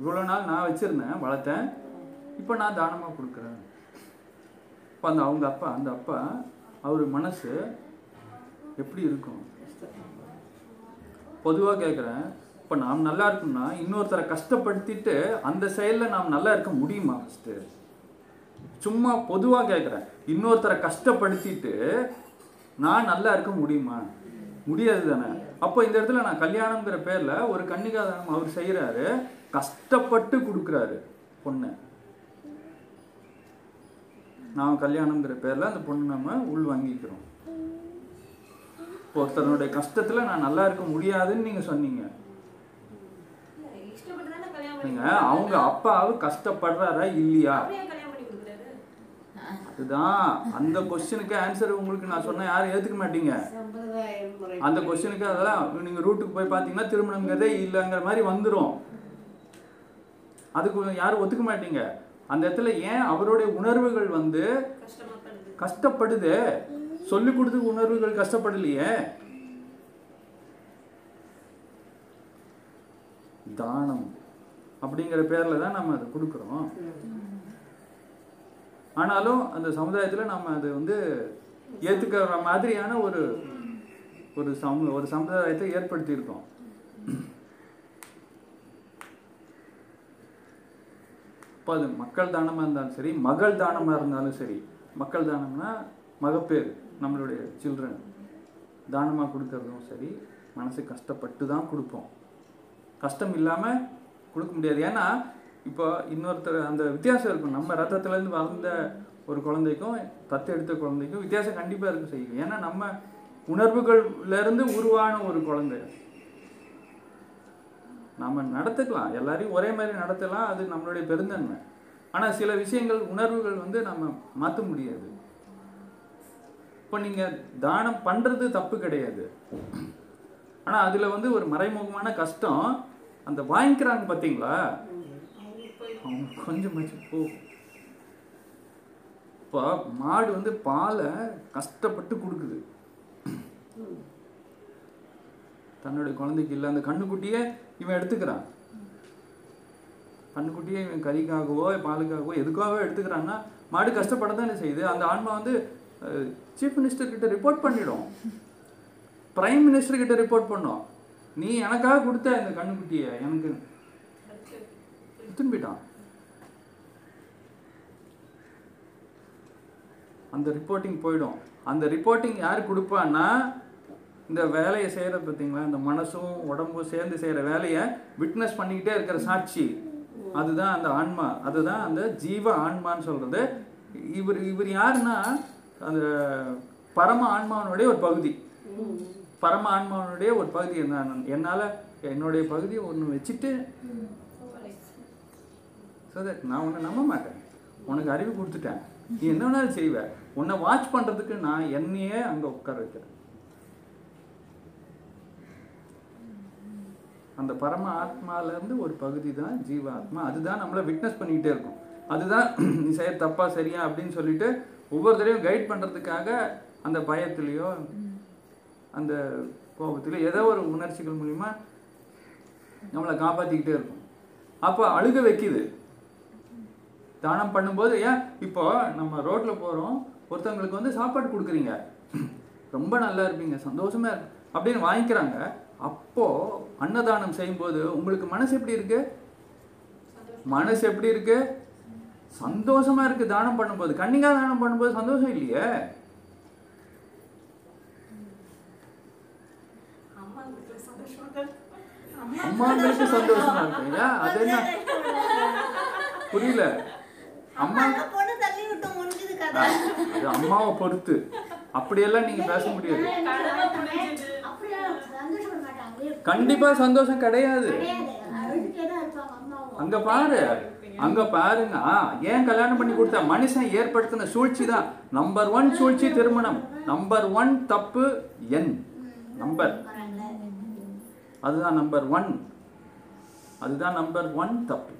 இவ்வளோ நாள் நான் வச்சுருந்தேன் வளர்த்தேன். இப்போ நான் தானமாக கொடுக்குறேன். இப்போ அந்த அவங்க அப்பா அந்த அப்பா அவர் மனசு எப்படி இருக்கும்? பொதுவாக கேட்குறேன் இப்போ நாம் நல்லா இருக்கணும்னா இன்னொருத்தரை கஷ்டப்படுத்திட்டு அந்த செயலில் நாம் நல்லா இருக்க முடியுமா ஃபஸ்ட்டு சும்மா பொதுவாக கேட்குறேன் இன்னொருத்தரை கஷ்டப்படுத்திட்டு நான் நல்லா இருக்க முடியுமா? முடியாது தானே அப்போ இந்த இடத்துல நான் கல்யாணம்ங்கிற பேரில் ஒரு கன்னிகாதானம் அவர் செய்கிறாரு கஷ்டப்பட்டு கொடுக்குறாரு பொண்ணு. நான் கல்யாணம்ங்கிற பேரில் அந்த பொண்ணு நம்ம உள் வாங்கிக்கிறோம். ஒருத்தனுடைய கஷ்டத்தில் நான் நல்லா இருக்க முடியாதுன்னு நீங்கள் சொன்னீங்க. அவங்க அப்பாவு கஷ்டப்படுறாரா இல்லையா அவரே ஏன் கல்யாணம் பண்ணி கொடுக்குறாரு அதுதான். அந்த கொஸ்டினுக்கு ஆன்சர் உங்களுக்கு நான் சொன்ன யாரும் ஏத்துக்க மாட்டீங்க. அந்த கொஸ்டினுக்கு அதெல்லாம் நீங்க ரூட்டுக்கு போய் பார்த்தீங்கன்னா திருமணங்கிறதே இல்லைங்கிற மாதிரி வந்துடும் அதுக்கு யாரும் ஒத்துக்க மாட்டீங்க. அந்த இடத்துல ஏன் அவருடைய உணர்வுகள் வந்து கஷ்டப்படுது? சொல்லி கொடுத்து உணர்வுகள் கஷ்டப்படலையே? தானம் அப்படிங்கிற பேர்ல தான் நம்ம அதை கொடுக்குறோம். ஆனாலும் அந்த சமுதாயத்தில் நம்ம அதை வந்து ஏற்றுக்கிற மாதிரியான ஒரு ஒரு சமு ஒரு சமுதாயத்தை ஏற்படுத்தியிருக்கோம். இப்போ அது மக்கள் தானமாக இருந்தாலும் சரி மகள் தானமாக இருந்தாலும் சரி மக்கள் தானம்னா மகப்பேறு நம்மளுடைய சில்ட்ரன் தானமாக கொடுக்கறதும் சரி மனசு கஷ்டப்பட்டு தான் கொடுப்போம். கஷ்டம் இல்லாமல் கொடுக்க முடியாது. ஏன்னா இப்போ இன்னொருத்தர் அந்த வித்தியாசம் இருக்கும். நம்ம ரத்தத்துலேருந்து வளர்ந்த ஒரு குழந்தைக்கும் தத்து எடுத்த குழந்தைக்கும் வித்தியாசம் கண்டிப்பாக இருக்கும் செய்யும். ஏன்னா நம்ம உணர்வுகள்லேருந்து உருவான ஒரு குழந்தை. நம்ம நடத்துக்கலாம். எல்லாரையும் ஒரே மாதிரி நடத்தலாம். அது நம்மளுடைய பெருந்தன்மை. ஆனால் சில விஷயங்கள் உணர்வுகள் வந்து நம்ம மாற்ற முடியாது. இப்போ நீங்கள் தானம் பண்ணுறது தப்பு கிடையாது. ஆனால் அதில் வந்து ஒரு மறைமுகமான கஷ்டம். அந்த வாங்கிக்கிறாங்க பார்த்தீங்களா? அவங்க கொஞ்சமாச்சும் போ. இப்போ மாடு வந்து பாலை கஷ்டப்பட்டு கொடுக்குது. தன்னுடைய குழந்தைக்கு இல்லை. அந்த கண்ணுக்குட்டியே இவன் எடுத்துக்கிறான். கண்ணுக்குட்டியே இவன் கறிக்காகவோ பாலுக்காகவோ எதுக்காகவோ எடுத்துக்கிறான்னா மாடு கஷ்டப்பட தானே செய்யுது. அந்த ஆன்மா வந்து சீஃப் மினிஸ்டர் கிட்ட ரிப்போர்ட் பண்ணிடும். பிரைம் மினிஸ்டர் கிட்ட ரிப்போர்ட் பண்ணும். நீ எனக்காக கொடுத்த இந்த கண்ணுக்குட்டியை எனக்கு. திரும்பிட்டான். எடுத்துன்னு போயிட்டான் அந்த ரிப்போர்ட்டிங் போயிடும். அந்த ரிப்போர்ட்டிங் யார் கொடுப்பான்னா இந்த வேலையை செய்கிற பார்த்தீங்களா இந்த மனசும் உடம்பும் சேர்ந்து செய்கிற வேலையை விட்னஸ் பண்ணிக்கிட்டே இருக்கிற சாட்சி. அதுதான் அந்த ஆன்மா. அதுதான் அந்த ஜீவ ஆன்மான்னு சொல்கிறது இவர் இவர் யாருன்னா அந்த பரம ஆன்மாவனுடைய ஒரு பகுதி. பரம ஆன்மாவனுடைய ஒரு பகுதி என்ன என்னால் என்னுடைய பகுதியை ஒன்று வச்சுட்டு ஸோ தட் நான் உன்னை நம்ப மாட்டேன். உனக்கு அறிவு கொடுத்துட்டேன். நீ என்ன வேணாலும் செய்வ. உன்னை வாட்ச் பண்ணுறதுக்கு நான் என்னையே அங்கே உட்கார வைக்கிறேன். அந்த பரம ஆத்மாலேருந்து ஒரு பகுதி தான் ஜீவ ஆத்மா அதுதான் நம்மளை விட்னஸ் பண்ணிக்கிட்டே இருக்கும். அதுதான் *clears throat* நீ செய்ய தப்பா சரியா அப்படின்னு சொல்லிட்டு ஒவ்வொரு தடவையும் கைட் பண்ணுறதுக்காக அந்த பயத்துலேயோ அந்த கோபத்திலயோ ஏதோ ஒரு உணர்ச்சிகள் மூலிமா நம்மளை காப்பாற்றிக்கிட்டே இருக்கும். அப்போ அழுக வைக்குது. தானம் பண்ணும்போது ஏன்? இப்போ நம்ம ரோட்டில் போகிறோம் ஒருத்தவங்களுக்கு வந்து சாப்பாடு கொடுக்குறீங்க. ரொம்ப நல்லா இருப்பீங்க சந்தோஷமா இருக்கு. அப்படின்னு வாங்கிக்கிறாங்க. அப்போ அன்னதானம் செய்யும்போது உங்களுக்கு மனசு எப்படி இருக்கு? மனசு எப்படி இருக்கு? சந்தோஷமா இருக்கு தானம் பண்ணும்போது. கன்னிகா தானம் பண்ணும்போது சந்தோஷம் இல்லையே. அம்மாங்களுக்கு சந்தோஷமா இருக்கு. அது என்ன? புரியல. அம்மா பொண்ணு தள்ளி விட்டு முடிஞ்சது கதை. அது அம்மாவை பொறுத்து. அப்படியெல்லாம் நீங்க பேச முடியாது. கண்டிப்பா சந்தோஷம் கிடையாது. அங்க பாரு அங்க பாருங்க. ஆ, ஏன் கல்யாணம் பண்ணி கொடுத்த? மனுஷன் ஏற்படுத்தின சூழ்ச்சி தான். நம்பர் ஒன் சூழ்ச்சி திருமணம். நம்பர் ஒன் தப்பு என் நம்பர் அதுதான் நம்பர் ஒன் அதுதான் நம்பர் ஒன் தப்பு.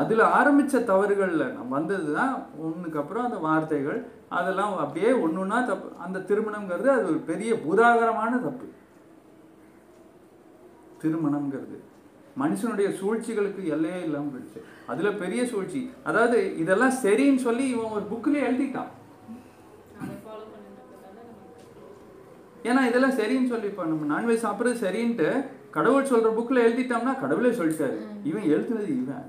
அதுல ஆரம்பிச்ச தவறுகள்ல நம்ம வந்தது தான் ஒண்ணுக்கு அப்புறம் அந்த வார்த்தைகள் அதெல்லாம் அப்படியே ஒண்ணுன்னா தப்பு. அந்த திருமணம்ங்கிறது அது ஒரு பெரிய பூதாகரமான தப்பு. திருமணம்ங்கிறது. மனுஷனுடைய சூழ்ச்சிகளுக்கு எல்லையே இல்லாமல் போயிடுச்சு. அதுல பெரிய சூழ்ச்சி. அதாவது இதெல்லாம் சரின்னு சொல்லி இவன் ஒரு புக்கிலே எழுதிட்டான். ஏன்னா இதெல்லாம் சரின்னு சொல்லி இப்போ நம்ம நான்வெஜ் சாப்பிட்றது சரின்ட்டு கடவுள் சொல்ற புக்கில் எழுதிட்டோம்னா கடவுளே சொல்லிட்டாரு. இவன் எழுதுனது இவன்.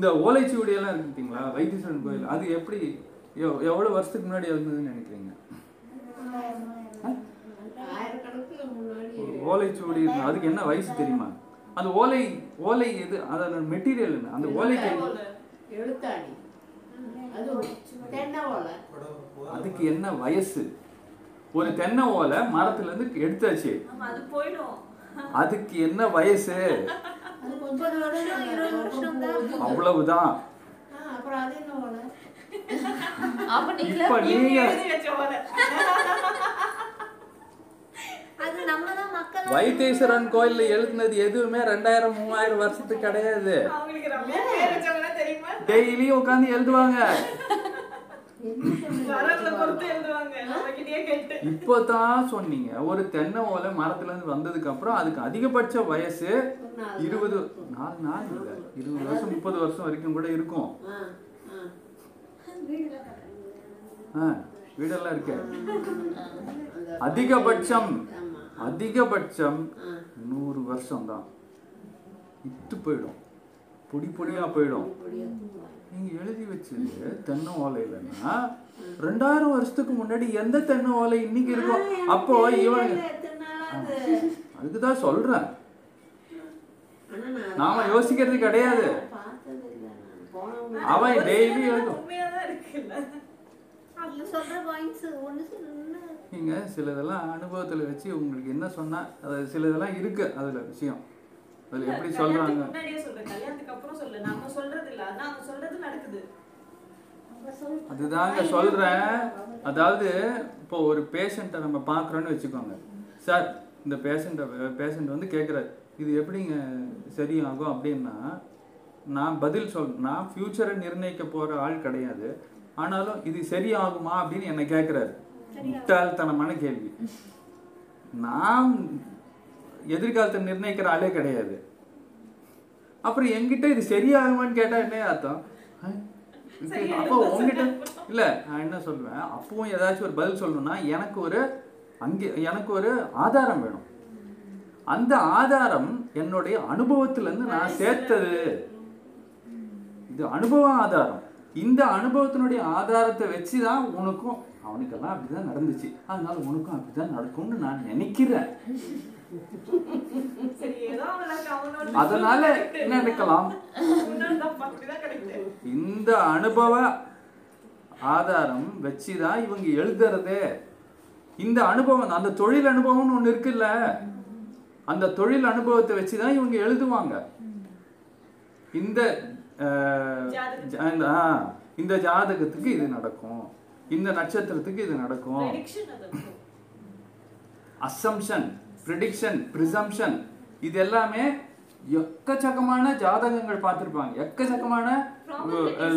இந்த ஓலைச்சுவடியெல்லாம் இருக்கு பார்த்தீங்களா வைத்தீஸ்வரன் கோயில். அது எப்படி எவ்- எவ்வளவு வருஷத்துக்கு முன்னாடி எழுதுனதுன்னு நினைக்கிறீங்க? ஓலைச்சுவடி. அதுக்கு என்ன வயசு தெரியுமா? அந்த ஓலை ஓலை எது? அதோட மெட்டீரியல் என்ன? அந்த ஓலைக்கு போல. எழுத்தாடி. அது தென்னை ஓலை. அதுக்கு என்ன வயசு? ஒரு தென்னை ஓலை மரத்துல இருந்து எடுத்தாச்சு. ஆமா, அது போயிடும். அதுக்கு என்ன வயசு? அவ்வளவுதான். இப்ப நீங்க வைத்தீஸ்வரன் கோயில்ல எழுதுனது எதுவுமே ரெண்டாயிரம் மூவாயிரம் வருஷத்துக்கு கிடையாது. அவங்களுக்கு ரம்யா பேர் வச்சவங்கன்னா தெரியுமா? டெய்லி உட்காந்து எழுதுவாங்க. இப்போதான் சொன்னீங்க. ஒரு தென்னை ஓலை மரத்துல இருந்து வந்ததுக்கு அப்புறம் அதுக்கு அதிகபட்ச வயசு இருபது நாலு நாள் இல்ல. இருபது வருஷம் முப்பது வருஷம் வரைக்கும் கூட இருக்கும். வீடெல்லாம் இருக்கு. அதிகபட்சம் அதிகபட்சம் நூறு வருஷம் தான் இத்து போயிடும். பொடி பொடியா போயிடும். பொடியா நீங்க எழுதி வச்சது தென்னை ஓலையிலன்னா ரெண்டாயிரம் வருஷத்துக்கு முன்னாடி எந்த தென்னை ஓலை இன்னைக்கு இருக்கும் அப்போ இவன் அதுக்குதான் சொல்றேன். நாம யோசிக்கிறது கிடையாது. அவன் டெய்லி எழுதும். உண்மையாதான் இருக்குல்ல. அவங்க சொல்ற பாயிண்ட்ஸ் ஒண்ணு சொல்லணும்னா நீங்க சிலதெல்லாம் அனுபவத்துல வச்சு உங்களுக்கு என்ன சொன்னா அது சிலதெல்லாம் இருக்கு அதுல விஷயம். அதுல எப்படி சொல்றாங்க? முன்னாடியே சொல்றேன். கல்யாணத்துக்கு அப்புறம் சொல்லு நம்ம சொல்றது இல்ல. ஆனா அவங்க சொல்றது நடக்குது. அதுதாங்க சொல்றேன். அதாவது இப்போ ஒரு பேஷண்ட்டை நம்ம பார்க்குறோன்னு வச்சுக்கோங்க. சார் இந்த பேஷண்ட்டை பேஷண்ட் வந்து கேட்குறாரு இது எப்படிங்க சரியாகும் அப்படின்னா நான் பதில் சொல் நான் ஃப்யூச்சரை நிர்ணயிக்க போகிற ஆள் கிடையாது. ஆனாலும் இது சரியாகுமா அப்படின்னு என்னை கேட்குறாரு முட்டாள்தனமான கேள்வி. நான் எதிர்காலத்தை நிர்ணயிக்கிற ஆளே கிடையாது. அப்புறம் என்கிட்ட இது சரியாகுமான்னு கேட்டா என்ன அர்த்தம்? அப்போ உங்ககிட்ட இல்ல நான் என்ன சொல்லுவேன்? அப்பவும் ஏதாச்சும் ஒரு பதில் சொல்லணும்னா எனக்கு ஒரு அங்கே எனக்கு ஒரு ஆதாரம் வேணும். அந்த ஆதாரம் என்னுடைய அனுபவத்துல இருந்து நான் சேர்த்தது. இது அனுபவ ஆதாரம். இந்த அனுபவத்தினுடைய ஆதாரத்தை வச்சுதான் உனக்கும் அவனுக்கெல்லாம் அப்படிதான் நடந்துச்சு. அதனால உனக்கும் அப்படிதான் நடக்கும்னு நான் நினைக்கிறேன். அதனால என்ன தான் கிடைக்குது இந்த அனுபவ ஆதாரம் வச்சுதான் இவங்க எழுதுறதே. இந்த அனுபவம் அந்த தொழில் அனுபவம்னு ஒண்ணு இருக்குல்ல? அந்த தொழில் அனுபவத்தை வச்சுதான் இவங்க எழுதுவாங்க. இந்த இந்த ஆ, இந்த ஜாதகத்துக்கு இது நடக்கும். இந்த நட்சத்திரத்துக்கு இது நடக்கும். அசம்ஷன் ப்ரிடிக்ஷன் ப்ரிசம்ஷன் இது எல்லாமே எக்கச்சக்கமான ஜாதகங்கள் பார்த்துருப்பாங்க. எக்கச்சக்கமான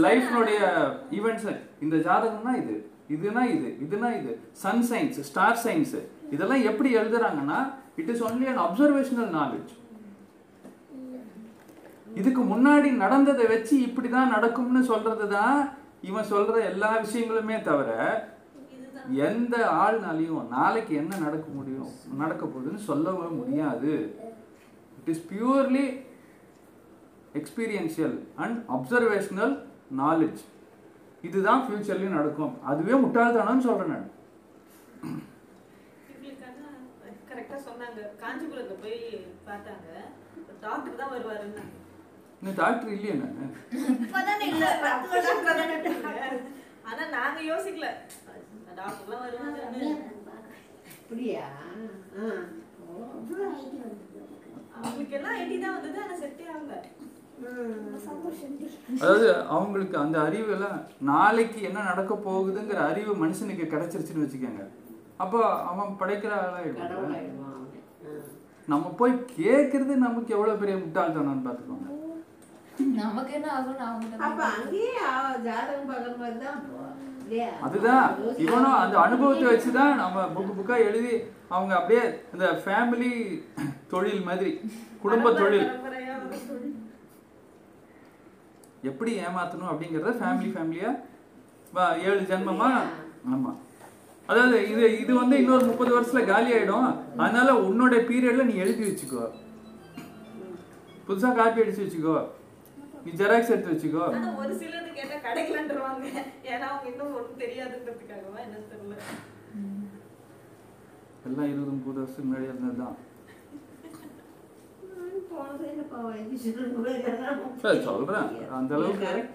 லைஃப்னுடைய ஈவெண்ட்ஸ் இந்த ஜாதகம்னா இது இதுனா இது இதுனா இது. சன் சயின்ஸ் ஸ்டார் சயின்ஸ் இதெல்லாம் எப்படி எழுதுறாங்கன்னா it is only an observational knowledge இதுக்கு முன்னாடி நடந்ததை வச்சு இப்படிதான் நடக்கும்னு சொல்றது தான் இவன் சொல்ற எல்லா விஷயங்களுமே தவிர எந்த ஆள்னாலையும் நாளைக்கு என்ன நடக்க முடியும் நடக்க போகுதுன்னு சொல்லவே முடியாது. It is purely experiential and observational knowledge இதுதான் ஃபியூச்சர்லயும் நடக்கும். அதுவே முட்டாள்தனம்னு சொல்றேன் நான். இவங்களுக்கான கரெக்டா சொன்னாங்க. காஞ்சிபுரத்துல போய் பார்த்தாங்க. டாக்டர் தான் வருவாருன்னு இந்த டாக்டர் இல்லையே நான். ஆனா நாங்க யோசிக்கல. டாக்டர்லாம் அப்படியா? தான் வந்தது செட்டே ஆகல. அதாவது அவங்களுக்கு அந்த அறிவு எல்லாம் நாளைக்கு என்ன நடக்க போகுதுங்கிற அறிவு மனுஷனுக்கு கிடைச்சிருச்சுன்னு வச்சுக்கோங்க. அப்போ அவன் படைக்கிற ஆளாயிடுவான். நம்ம போய் கேட்கறது நமக்கு எவ்வளவு பெரிய முட்டாள்தனம்னு பார்த்துக்கோங்க. நமக்கு என்ன ஆகும்னு அப்ப அவங்க அங்கேயே ஜாதகம் பார்க்குற மாதிரி தான்? அதுதான். இவனும் அந்த அனுபவத்தை வச்சுதான் நம்ம புக்கு புக்கா எழுதி அவங்க அப்படியே இந்த ஃபேமிலி தொழில் மாதிரி குடும்ப தொழில். எப்படி ஏமாத்தணும் அப்படிங்கறத ஃபேமிலி ஃபேமிலியா ஏழு ஜென்மமா? ஆமா. அதாவது இது இது வந்து இன்னொரு முப்பது வருஷத்துல காலி ஆயிடும். அதனால உன்னோட பீரியட்ல நீ எழுதி வச்சுக்கோ. புதுசா காப்பி அடிச்சு வச்சுக்கோ. நீ ஜெராக்ஸ் எடுத்து வச்சுக்கோ. ஆனா ஒரு சிலது கேட்டா கிடைக்கலன்றவாங்க. ஏன்னா அவங்க இன்னும் ஒண்ணும் தெரியாதுன்றதுக்காகவா என்ன தெரியல. எல்லாம் இருபது முப்பது வருஷத்துக்கு முன்னாடி இருந்ததுதான். *laughs* சொல்றேன். அந்த அளவுக்கு-.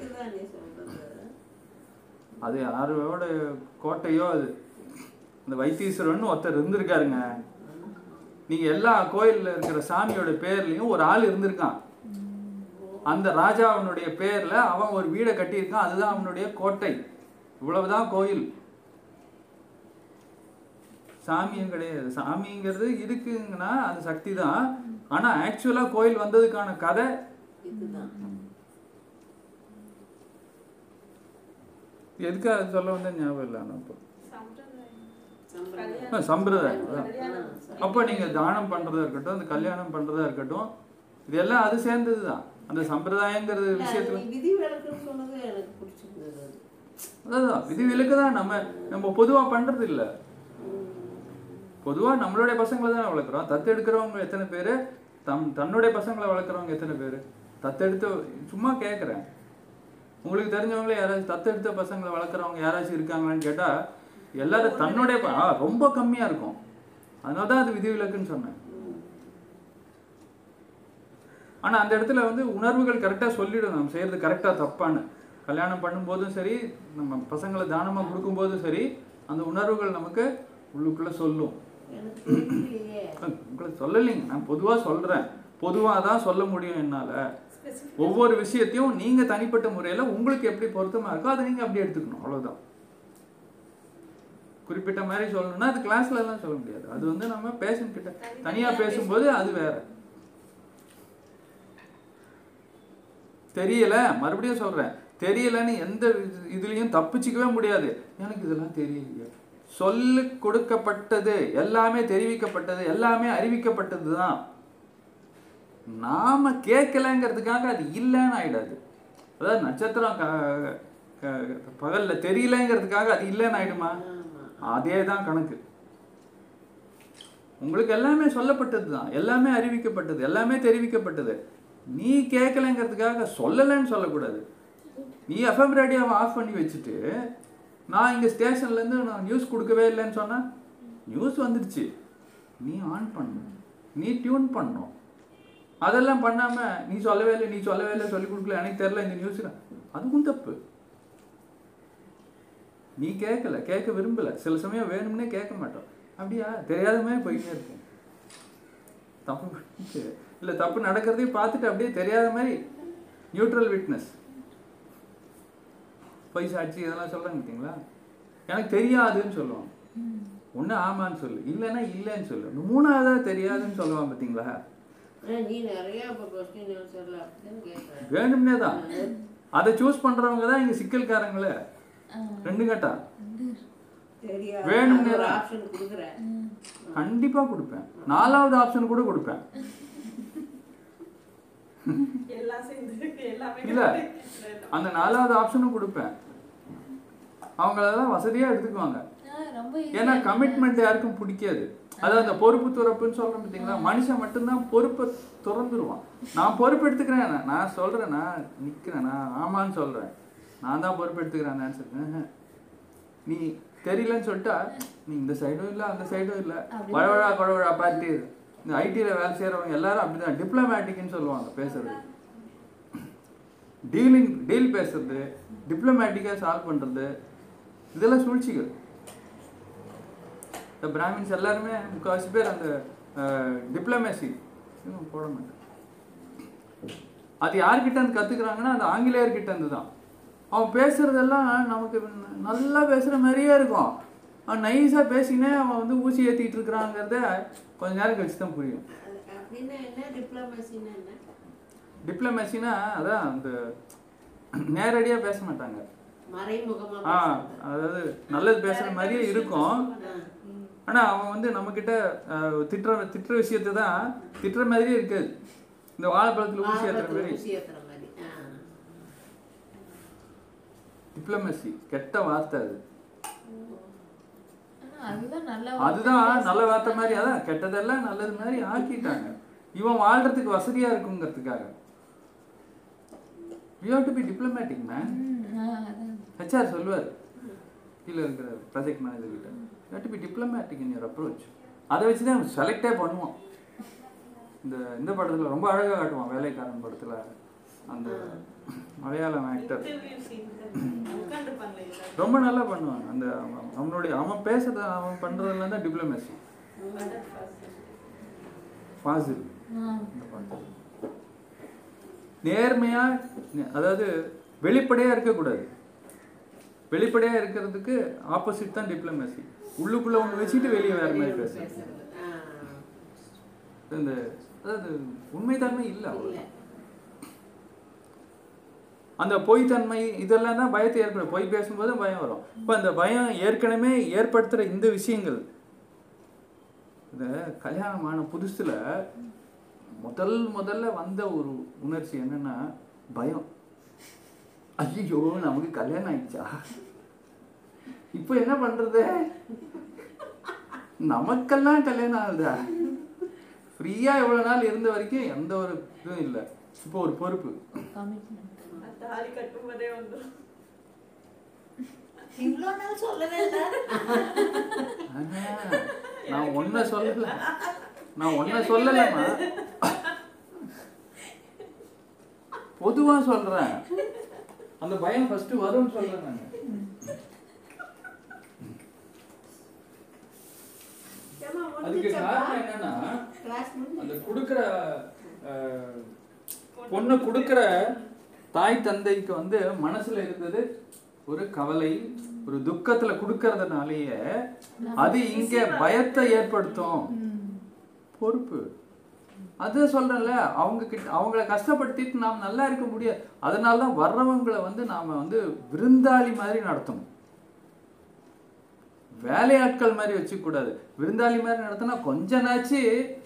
அது யாரோட கோட்டையோ அது. இந்த வைத்தீஸ்வரன் ஒருத்தர் இருந்திருக்காருங்க. நீங்க எல்லா கோயில்ல இருக்கிற சாமியோட பேர்லயும் ஒரு ஆள் இருந்திருக்கான். அந்த ராஜாவினுடைய பேர்ல அவன் ஒரு வீடை கட்டியிருக்கான். அதுதான் அவனுடைய கோட்டை. இவ்வளவுதான் கோயில். சாமியும் கிடையாது. சாமிங்கிறது இருக்குங்கன்னா அது சக்தி தான் ஆனா ஆக்சுவலா கோயில் வந்ததுக்கான கதை இதுதான். எதுக்காக சொல்ல வந்த ஞாபகம் இல்லை ஆனா இப்போ. சம்பிரதாயம். அப்போ நீங்க தானம் பண்றதா இருக்கட்டும் அந்த கல்யாணம் பண்றதா இருக்கட்டும் இதெல்லாம் அது சேர்ந்தது தான் அந்த சம்பிரதாயங்கிறது விஷயத்துல நீ விதி விலக்குன்னு சொன்னது எனக்கு பிடிச்சிருந்தது அது. அதான் விதி விலக்கு தான் நம்ம நம்ம பொதுவா பண்றது இல்ல. பொதுவா நம்மளுடைய பசங்களை தான் வளர்க்குறோம். தத்து எடுக்கிறவங்க எத்தனை பேரு? தம் தன்னுடைய பசங்களை வளர்க்குறவங்க எத்தனை பேரு? தத்தெடுத்து சும்மா கேட்குறேன் உங்களுக்கு தெரிஞ்சவங்களே யாராச்சும் தத்தெடுத்த பசங்களை வளர்க்குறவங்க யாராச்சும் இருக்காங்களான்னு கேட்டா எல்லாரும் தன்னுடைய ரொம்ப கம்மியா இருக்கும். அதனால தான் அது விதி விலக்குன்னு சொன்னேன். ஆனா அந்த இடத்துல வந்து உணர்வுகள் கரெக்டா சொல்லிடும் நம்ம செய்யறது கரெக்டா தப்பான்னு. கல்யாணம் பண்ணும்போதும் சரி நம்ம பசங்களை தானமா கொடுக்கும்போதும் சரி அந்த உணர்வுகள் நமக்கு உள்ளுக்குள்ள சொல்லும். உங்களை சொல்லலைங்க. நான் பொதுவா சொல்றேன். பொதுவா தான் சொல்ல முடியும் என்னால. ஒவ்வொரு விஷயத்தையும் நீங்க தனிப்பட்ட முறையில உங்களுக்கு எப்படி பொருத்தமா இருக்கோ அதை நீங்க அப்படி எடுத்துக்கணும். அவ்வளவுதான். குறிப்பிட்ட மாதிரி சொல்லணும்னா அது கிளாஸ்ல எல்லாம் சொல்ல முடியாது. அது வந்து நம்ம பேஷண்ட் கிட்ட தனியா பேசும்போது அது வேற. தெரியல மறுபடியும் சொல்றேன். தெரியலன்னு எந்த இது- இதுலயும் தப்பிச்சுக்கவே முடியாது. எனக்கு இதெல்லாம் தெரியலையே. சொல்லு கொடுக்கப்பட்டது எல்லாமே தெரிவிக்கப்பட்டது எல்லாமே அறிவிக்கப்பட்டது தான் நாம கேட்கலங்கிறதுக்காக அது இல்லைன்னு ஆயிடாது. அதாவது நட்சத்திரம் பகல்ல தெரியலங்கிறதுக்காக அது இல்லைன்னு ஆயிடுமா? அதே தான் கணக்கு. உங்களுக்கு எல்லாமே சொல்லப்பட்டது தான் எல்லாமே அறிவிக்கப்பட்டது எல்லாமே தெரிவிக்கப்பட்டது. நீ கேட்கலங்கிறதுக்காக சொல்லலைன்னு சொல்லக்கூடாது. நீ எஃப்எம் ரேடியோவை ஆஃப் பண்ணி வச்சுட்டு நான் இங்கே ஸ்டேஷன்லேருந்து நான் நியூஸ் கொடுக்கவே இல்லைன்னு சொன்னேன் நியூஸ் வந்துடுச்சு. நீ ஆன் பண்ணணும். நீ டியூன் பண்ணணும். அதெல்லாம் பண்ணாமல் நீ சொல்லவே இல்லை நீ சொல்லவே இல்லை சொல்லி கொடுக்கல எனக்கு தெரில இந்த நியூஸில் அதுவும் தப்பு. நீ கேட்கல கேட்க விரும்பலை. சில சமயம் வேணும்னே கேட்க மாட்டோம். அப்படியா? தெரியாதமே போயிட்டே இருக்கும். தப்பு பண்ணிட்டு இல்ல தப்பு நடக்கிறதையும் பார்த்துட்டு அப்படியே தெரியாத மாதிரி நியூட்ரல் விட்னஸ் பொய் சாட்சி இதெல்லாம் சொல்றாங்க பார்த்தீங்களா? எனக்கு தெரியாதுன்னு சொல்லுவான் ஒண்ணு ஆமான்னு சொல்லு. இல்லைன்னா இல்லைன்னு சொல்லு. மூணாவதா தெரியாதுன்னு சொல்லுவான் பார்த்தீங்களா? வேணும்னே தான். அதை சூஸ் பண்றவங்க தான் இங்க சிக்கல்காரங்களே. ரெண்டு கேட்டா? வேணும்னே தான். கண்டிப்பா கொடுப்பேன். நாலாவது ஆப்ஷன் கூட கொடுப்பேன். இல்ல. அந்த நாலாவது ஆப்ஷனும் கொடுப்பேன். அவங்க அதெல்லாம் வசதியா எடுத்துக்குவாங்க. ஆ, ரொம்ப ஏன்னா கமிட்மெண்ட் யாருக்கும் பிடிக்காது. அதாவது அந்த பொறுப்பு துறப்புன்னு சொல்றேன் பார்த்தீங்களா மனுஷன் மட்டும்தான் பொறுப்பை துறந்துருவான். நான் பொறுப்பு எடுத்துக்கிறேன். நான். நான் சொல்றேன் நான் நிக்கிறேன் நான் ஆமான்னு சொல்றேன். நான் தான் பொறுப்பு எடுத்துக்கிறேன் ஆன்சர் நீ தெரியலன்னு சொல்லிட்டா நீ இந்த சைடும் இல்லை அந்த சைடும் இல்லை. வழவழா குழவழா பார்த்து இந்த ஐடியில் வேலை செய்கிறவங்க எல்லாரும் அப்படிதான். டிப்ளமேட்டிக்னு சொல்லுவாங்க பேசுறது. டீலிங் டீல் பேசுறது டிப்ளமேட்டிக்காக சால்வ் பண்ணுறது இதெல்லாம் சூழ்ச்சிகள். இந்த பிராமின்ஸ் எல்லாருமே முக்கால்வாசி பேர் அந்த டிப்ளமேசி போட மாட்டேன் அது யார்கிட்ட இருந்து கற்றுக்குறாங்கன்னா அந்த ஆங்கிலேயர்கிட்ட இருந்து தான். அவன் பேசுறதெல்லாம் நமக்கு நல்லா பேசுகிற மாதிரியே இருக்கும். அவன் நைஸாக பேசினே அவன் வந்து ஊசி ஏற்றிட்டு இருக்கிறாங்கிறத கொஞ்ச நேரம் கழிச்சு தான் புரியும். டிப்ளமேசினா அதான் அந்த நேரடியாக பேச மாட்டாங்க. ஆ. அதாவது நல்லது பேசுகிற மாதிரியே இருக்கும். ஆ. ஆனா அவன் வந்து நம்மக்கிட்ட திட்டுற திட்டுற விஷயத்தை தான் திட்டுற மாதிரியே இருக்காது. இந்த வாழைப்பழத்துல ஊசி வாழைப்பழத்துல மாதிரி. டிப்ளமசி கெட்ட வார்த்தை அது. அதுதான் நல்ல வார்த்தை மாதிரி அதான் கெட்டதெல்லாம் நல்லது மாதிரி ஆக்கிட்டாங்க. இவன் வாழ்றதுக்கு வசதியா இருக்குங்கிறதுக்காக. You have to be diplomatic man. HR சொல்லுவார் கீழே இருக்கிற ப்ராஜெக்ட் மேனேஜர் கிட்ட you to be diplomatic in your approach அதை வச்சு தான் செலக்டே பண்ணுவோம் இந்த இந்த படத்துல ரொம்ப அழகா காட்டுவான் வேலைக்காரன் படத்துல அந்த மலையாளம் ஆக்டர். ரொம்ப நல்லா பண்ணுவான் அந்த அவன் அவனுடைய அவன் பேசுறத அவன் பண்றதுல தான் டிப்ளமேசி ஃபாசில். பாட்டு. நேர்மையா அதாவது வெளிப்படையா இருக்கக்கூடாது. வெளிப்படையா இருக்கிறதுக்கு ஆப்போசிட் தான் டிப்ளமேசி உள்ளுக்குள்ள ஒன்று வச்சுட்டு வெளியே வேற மாதிரி பேசுறது. இந்த அதாவது உண்மைத்தன்மை இல்லை இல்ல. அவ்வளோ அந்த பொய்த்தன்மை இதெல்லாம் தான் பயத்தை ஏற்படும் பொய் பேசும்போது பயம் வரும். இப்போ அந்த பயம் ஏற்கனவே ஏற்படுத்துகிற இந்த விஷயங்கள். இந்த கல்யாணமான புதுசுல முதல் முதல்ல வந்த ஒரு உணர்ச்சி என்னன்னா பயம். ஐயோ நமக்கு கல்யாணம் ஆயிடுச்சா? இப்போ என்ன பண்றது? நமக்கெல்லாம் கல்யாணம் ஆகுதா ஃப்ரீயா எவ்வளோ நாள் இருந்த வரைக்கும் எந்த ஒரு இதுவும் இல்லை. இப்போ ஒரு பொறுப்பு. தாலி கட்டும் போதே வந்துடும் இவ்வளோ நாள் சொல்லவே இல்லை. நான் ஒன்ன சொல்லல. நான் ஒன்ன சொல்லலமா பொதுவா சொல்றேன். அந்த பயம் ஃபர்ஸ்ட் வரும்னு சொல்றேன் நான். அதுக்கு? காரணம் என்னன்னா அந்த கொடுக்குற பொண்ணு கொடுக்குற தாய் தந்தைக்கு வந்து மனசுல இருந்தது ஒரு கவலை ஒரு துக்கத்துல கொடுக்கறதுனாலயே அது இங்க பயத்தை ஏற்படுத்தும். பொறுப்பு. அது சொல்றேன்ல அவங்க கிட்ட அவங்கள கஷ்டப்படுத்திட்டு நாம் நல்லா இருக்க முடியாது. அதனால தான் வர்றவங்களை வந்து நாம வந்து விருந்தாளி மாதிரி நடத்தணும். வேலையாட்கள் மாதிரி வச்சுக்க கூடாது விருந்தாளி மாதிரி நடத்தினா கொஞ்ச நாச்சு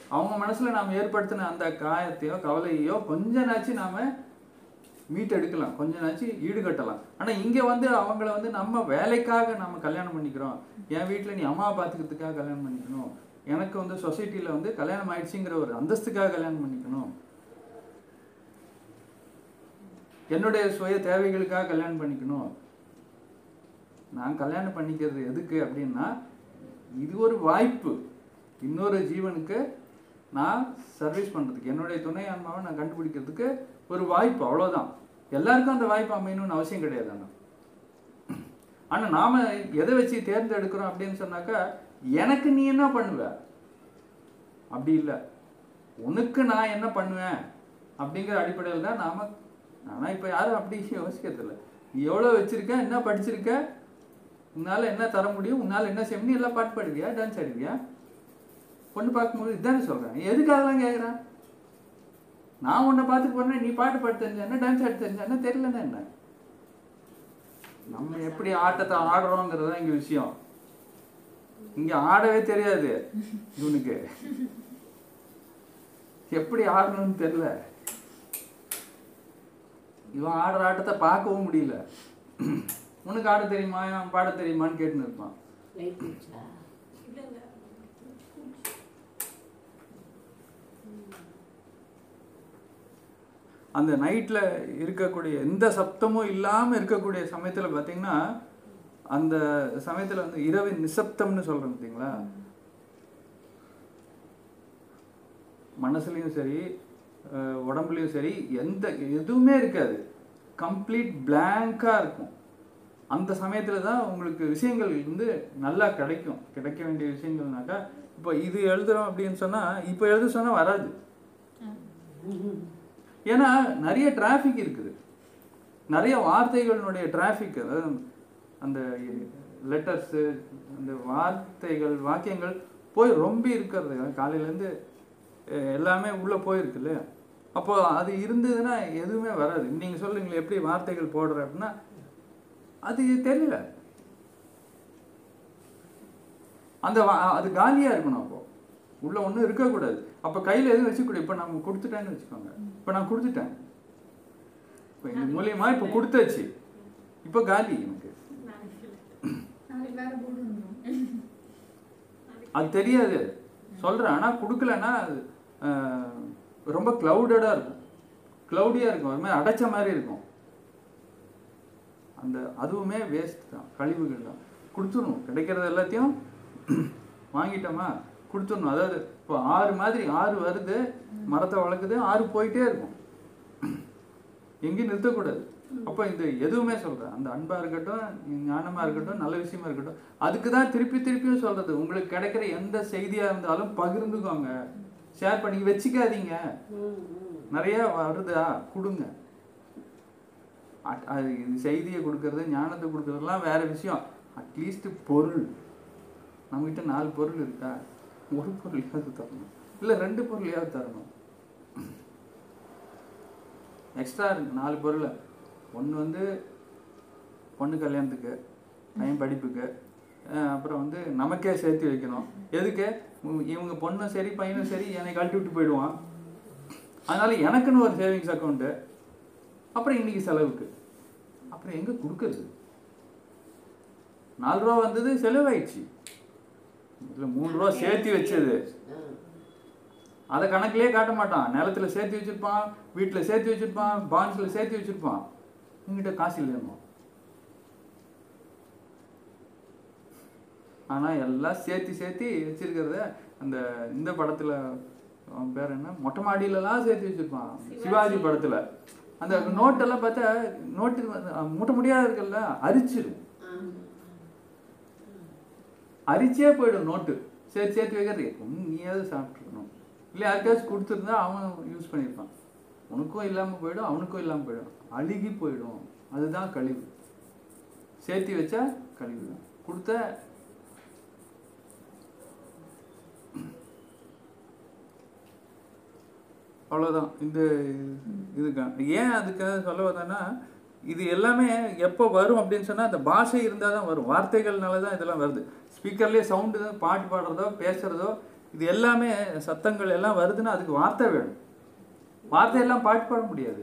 அவங்க மனசுல நாம் ஏற்படுத்தின அந்த காயத்தையோ கவலையோ கொஞ்ச நாச்சு நாம மீட் எடுக்கலாம் கொஞ்ச ஈடுகட்டலாம். ஆனால் இங்கே வந்து அவங்கள வந்து நம்ம வேலைக்காக நம்ம கல்யாணம் பண்ணிக்கிறோம். என் வீட்டில் நீ அம்மா பார்த்துக்கிறதுக்காக கல்யாணம் பண்ணிக்கணும். எனக்கு வந்து சொசைட்டியில் வந்து கல்யாணம் ஆயிடுச்சுங்கிற ஒரு அந்தஸ்துக்காக கல்யாணம் பண்ணிக்கணும். என்னுடைய சுய தேவைகளுக்காக கல்யாணம் பண்ணிக்கணும். நான் கல்யாணம் பண்ணிக்கிறது எதுக்கு அப்படின்னா இது ஒரு வாய்ப்பு. இன்னொரு ஜீவனுக்கு நான் சர்வீஸ் பண்ணுறதுக்கு என்னுடைய துணை ஆன்மாவை நான் கண்டுபிடிக்கிறதுக்கு ஒரு வாய்ப்பு. அவ்வளோதான் எல்லாருக்கும் அந்த வாய்ப்பு அமையணும்னு அவசியம் கிடையாது ஆனால் ஆனால் நாம் எதை வச்சு தேர்ந்தெடுக்கிறோம் அப்படின்னு சொன்னாக்கா எனக்கு நீ என்ன பண்ணுவ? அப்படி இல்லை. உனக்கு நான் என்ன பண்ணுவேன்? அப்படிங்கிற அடிப்படையில் தான் நாம் ஆனால் இப்போ யாரும் அப்படி யோசிக்கிறதில்ல நீ எவ்வளோ வச்சுருக்கேன் என்ன படிச்சிருக்க? உன்னால் என்ன தர முடியும்? உன்னால் என்ன செய்யணும் எல்லாம் பாட்டு பாடுவியா? டான்ஸ் ஆடுவியா? பொண்ணு பார்க்கும்போது சொல்கிறேன் சொல்றேன். எதுக்காகலாம் கேட்குறேன் நான் உன்னை பார்த்துட்டு போறேன் நீ பாட்டு பாட தெரிஞ்சா டான்ஸ் ஆட தெரிஞ்சா தெரியலன்னா என்ன? நம்ம எப்படி ஆட்டத்தை ஆடுறோங்கிறது தான் இங்க விஷயம். இங்க ஆடவே தெரியாது இவனுக்கு. எப்படி ஆடணும்னு தெரியல. இவன் ஆடுற ஆட்டத்தை பார்க்கவும் முடியல. உனக்கு ஆட தெரியுமா? பாட தெரியுமான்னு கேட்டுன்னு இருப்பான் லைட் வச்சா இல்ல இல்ல அந்த நைட்டில் இருக்கக்கூடிய எந்த சப்தமும் இல்லாமல் இருக்கக்கூடிய சமயத்தில் பார்த்தீங்கன்னா அந்த சமயத்தில் வந்து இரவின் நிசப்தம்னு சொல்கிறோம் பார்த்தீங்களா மனசுலையும் சரி உடம்புலையும் சரி எந்த எதுவுமே இருக்காது. கம்ப்ளீட் பிளாங்காக இருக்கும். அந்த சமயத்தில் தான் உங்களுக்கு விஷயங்கள் வந்து நல்லா கிடைக்கும். கிடைக்க வேண்டிய விஷயங்கள்னாக்கா இப்போ இது எழுதுறோம் அப்படின்னு சொன்னால் இப்போ எழுத சொன்னால் வராது. ஏன்னா நிறைய டிராஃபிக் இருக்குது. நிறைய வார்த்தைகளினுடைய டிராஃபிக் அதாவது அந்த லெட்டர்ஸு அந்த வார்த்தைகள் வாக்கியங்கள் போய் ரொம்ப இருக்கிறது. காலையிலேருந்து எல்லாமே உள்ளே போயிருக்குல்ல அப்போ அது இருந்ததுன்னா எதுவுமே வராது. நீங்கள் சொல்லுங்களேன் எப்படி வார்த்தைகள் போடுற அப்படின்னா அது தெரியல. அந்த வா- அது காலியாக இருக்கணும் அப்போ. உள்ள ஒன்றும் இருக்கக்கூடாது அப்போ கையில் எதுவும் வச்சுக்கூடாது. இப்போ நம்ம கொடுத்துட்டேன்னு வச்சுக்கோங்க. இப்போ நான் கொடுத்துட்டேன். இப்போ இது மூலியமா இப்போ கொடுத்தாச்சு. இப்போ காலி எனக்கு. அது தெரியாது. சொல்கிறேன் ஆனால் கொடுக்கலன்னா அது ரொம்ப க்ளவுடடாக இருக்கும். க்ளவுடியாக இருக்கும். ஒரு மாதிரி அடைச்ச மாதிரி இருக்கும். அந்த அதுவுமே வேஸ்ட் தான். கழிவுகள் தான். கொடுத்துடணும். கிடைக்கிறது எல்லாத்தையும் *clears throat* வாங்கிட்டோமா? கொடுத்துடணும். அதாவது இப்போ ஆறு மாதிரி ஆறு வருது மரத்தை வளர்க்குது ஆறு போயிட்டே இருக்கும். எங்கேயும் நிறுத்தக்கூடாது. அப்போ இந்த எதுவுமே சொல்கிறேன் அந்த அன்பாக இருக்கட்டும் ஞானமாக இருக்கட்டும் நல்ல விஷயமா இருக்கட்டும் அதுக்கு தான் திருப்பி திருப்பியும் சொல்கிறது உங்களுக்கு கிடைக்கிற எந்த செய்தியாக இருந்தாலும் பகிர்ந்துக்கோங்க. ஷேர் பண்ணி வச்சுக்காதீங்க. நிறையா வருதா? கொடுங்க. அட்- அது இது செய்தியை கொடுக்கறது ஞானத்தை கொடுக்கறதுலாம் வேற விஷயம். அட்லீஸ்ட் பொருள். நம்மகிட்ட நாலு பொருள் இருக்கா? ஒரு பொருளையாவது தரணும்? இல்லை ரெண்டு பொருளையாவது தரணும்? எக்ஸ்ட்ரா இருக்கு நாலு பொருள். ஒன்று வந்து பொண்ணு கல்யாணத்துக்கு பையன் படிப்புக்கு அப்புறம் வந்து நமக்கே சேர்த்து வைக்கணும். எதுக்கு? இவங்க பொண்ணும் சரி பையனும் சரி என்னை கழட்டி விட்டு போயிடுவான். அதனால எனக்குன்னு ஒரு சேவிங்ஸ் அக்கௌண்ட்டு அப்புறம் இன்னைக்கு செலவுக்கு. அப்புறம் எங்கே கொடுக்கறது? நாலு ரூபா வந்தது செலவாயிடுச்சு. இதில் மூணு ரூபா சேர்த்து வச்சது. அதை கணக்குலயே காட்ட மாட்டான். நிலத்துல சேர்த்து வச்சிருப்பான் வீட்டில் சேர்த்து வச்சிருப்பான் பாண்ட்ஸ்ல சேர்த்து வச்சிருப்பான். என்கிட்ட காசு இல்லையம்மா ஆனா எல்லாம் சேர்த்து சேர்த்து வச்சிருக்கிறத அந்த இந்த படத்துல அவன் பேர் என்ன? மொட்டை மாடியிலலாம் சேர்த்து வச்சிருப்பான். சிவாஜி. படத்துல. அந்த நோட்டெல்லாம் பார்த்தா நோட்டு மூட்டை முடியாது இருக்குல்ல அரிச்சிடும் அரிச்சே போயிடும் நோட்டு. சேர்த்து சேர்த்து வைக்கிறது ஒன்று நீயாவது சாப்பிட்ருக்கணும் இல்லை யாருக்காச்சும் கொடுத்துருந்தா அவன் யூஸ் பண்ணியிருப்பான். உனக்கும் இல்லாமல் போயிடும் அவனுக்கும் இல்லாமல் போயிடும். அழுகி போயிடும். அதுதான் கழிவு. சேர்த்து வச்சா கழிவு. தான் கொடுத்த அவ்வளோதான் இந்த இதுக்கு ஏன் அதுக்காக சொல்ல வந்தேன்னா இது எல்லாமே எப்போ வரும் அப்படின்னு சொன்னால் அந்த பாஷை இருந்தால் தான் வரும். வார்த்தைகள்னால தான் இதெல்லாம் வருது. ஸ்பீக்கர்லேயே சவுண்டு பாட்டு பாடுறதோ பேசுகிறதோ இது எல்லாமே சத்தங்கள் எல்லாம் வருதுன்னா அதுக்கு வார்த்தை வேணும். வார்த்தையெல்லாம் பாட்டு பாட முடியாது.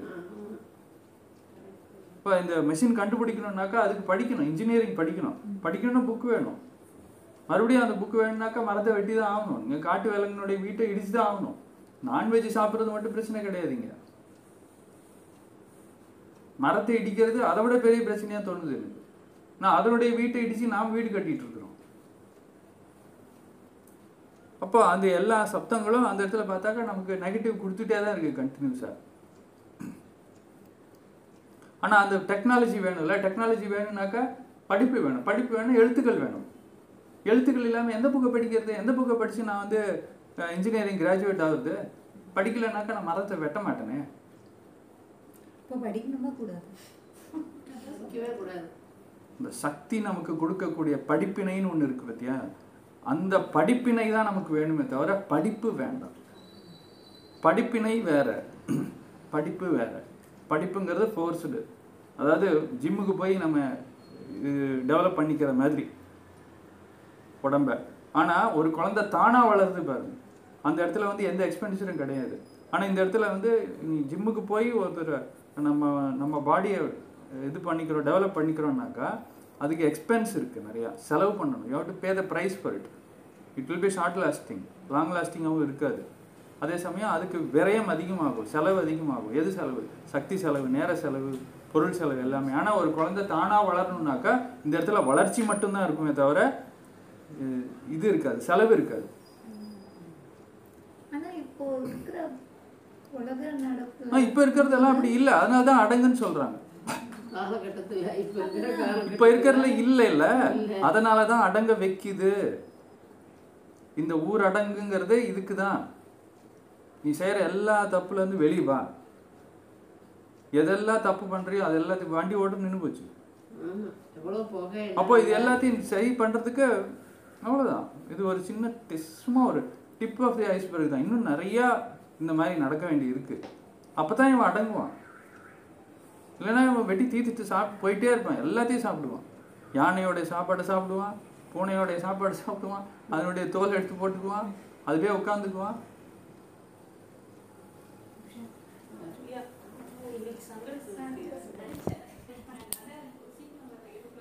இப்போ இந்த மெஷின் கண்டுபிடிக்கணும்னாக்கா அதுக்கு படிக்கணும் இன்ஜினியரிங் படிக்கணும். படிக்கணும்னா புக் வேணும். மறுபடியும் அந்த புக் வேணும்னாக்கா மரத்தை வெட்டி தான் ஆகணும். நீங்கள் காட்டு விலங்கினுடைய வீட்டை இடிச்சு தான் ஆகணும். நான்வெஜ் சாப்பிட்றது மட்டும் பிரச்சனை கிடையாதுங்க மரத்தை இடிக்கிறது அதை விட பெரிய பிரச்சனையாக தோணுது எனக்கு. நான் அதனுடைய வீட்டை இடித்து நாம் வீடு கட்டிகிட்டு இருக்கிறோம். அப்போ அந்த எல்லா சப்தங்களும் அந்த இடத்துல பார்த்தாக்கா நமக்கு நெகட்டிவ் கொடுத்துட்டே தான் இருக்கு கண்டினியூஸாக ஆனால் அந்த டெக்னாலஜி வேணும்ல டெக்னாலஜி வேணும்னாக்கா படிப்பு வேணும். படிப்பு வேணும் எழுத்துக்கள் வேணும். எழுத்துக்கள் இல்லாமல் எந்த புக்கை படிக்கிறது? எந்த புக்கை படித்து நான் வந்து இன்ஜினியரிங் கிராஜுவேட் ஆகுது படிக்கலைனாக்கா நான் மரத்தை வெட்ட மாட்டேனே. இந்த சக்தி நமக்கு கொடுக்கக்கூடிய படிப்பினைன்னு ஒன்று இருக்கு பார்த்தியா அந்த படிப்பினை தான் நமக்கு வேணுமே தவிர படிப்பு வேண்டாம். படிப்பினை வேற. *clears throat* படிப்பு வேற. படிப்புங்கிறது ஃபோர்ஸ்டு அதாவது ஜிம்முக்கு போய் நம்ம டெவலப் பண்ணிக்கிற மாதிரி உடம்ப. ஆனால் ஒரு குழந்தை தானாக வளருது பாருங்க. அந்த இடத்துல வந்து எந்த எக்ஸ்பெண்டிச்சரும் கிடையாது. ஆனால் இந்த இடத்துல வந்து நீ ஜிம்முக்கு போய் ஒருத்தர் நம்ம நம்ம பாடியை இது பண்ணிக்கிறோம் டெவலப் பண்ணிக்கிறோம்னாக்கா அதுக்கு எக்ஸ்பென்ஸ் இருக்குது நிறையா. செலவு பண்ணணும். You have to pay the price for it it will be short lasting long லாஸ்டிங்காகவும் இருக்காது. அதே சமயம் அதுக்கு விரயம் அதிகமாகும். செலவு அதிகமாகும். எது செலவு? சக்தி செலவு நேர செலவு பொருள் செலவு எல்லாமே. ஆனால் ஒரு குழந்தை தானாக வளரணும்னாக்கா இந்த இடத்துல வளர்ச்சி மட்டும்தான் இருக்குமே தவிர இது இருக்காது. செலவு இருக்காது. இப்போ இருக்கிறதெல்லாம் அப்படி இல்லை. அதனால தான் அடங்குன்னு சொல்கிறாங்க காலகட்டத்தில் இப்போ இருக்கிற இப்போ இருக்கிறதுல இல்லை இல்லை. அதனால தான் அடங்க வைக்குது. இந்த ஊர் அடங்குங்கிறது இதுக்கு தான் நீ செய்கிற எல்லா தப்புலேருந்து வெளியே வா. எதெல்லாம் தப்பு பண்ணுறியோ அது எல்லாத்தையும் வண்டி ஓட்டு நின்று போச்சு. அப்போ இது எல்லாத்தையும் சரி பண்ணுறதுக்கு அவ்வளோதான் இது ஒரு சின்ன சும்மா ஒரு டிப் ஆஃப் தி ஐஸ்பர்க் தான். இன்னும் நிறையா இந்த மாதிரி நடக்க வேண்டி இருக்கு அப்போ தான் இவன் அடங்குவான். இல்லைன்னா இவன் வெட்டி தீர்த்துட்டு சாப்பிட்டு போயிட்டே இருப்பான் எல்லாத்தையும் சாப்பிடுவான் யானையோடைய சாப்பாடை சாப்பிடுவான் பூனையோடைய சாப்பாடு சாப்பிடுவான் அதனுடைய தோல் எடுத்து போட்டுக்குவான் அதுவே உட்காந்துக்குவான்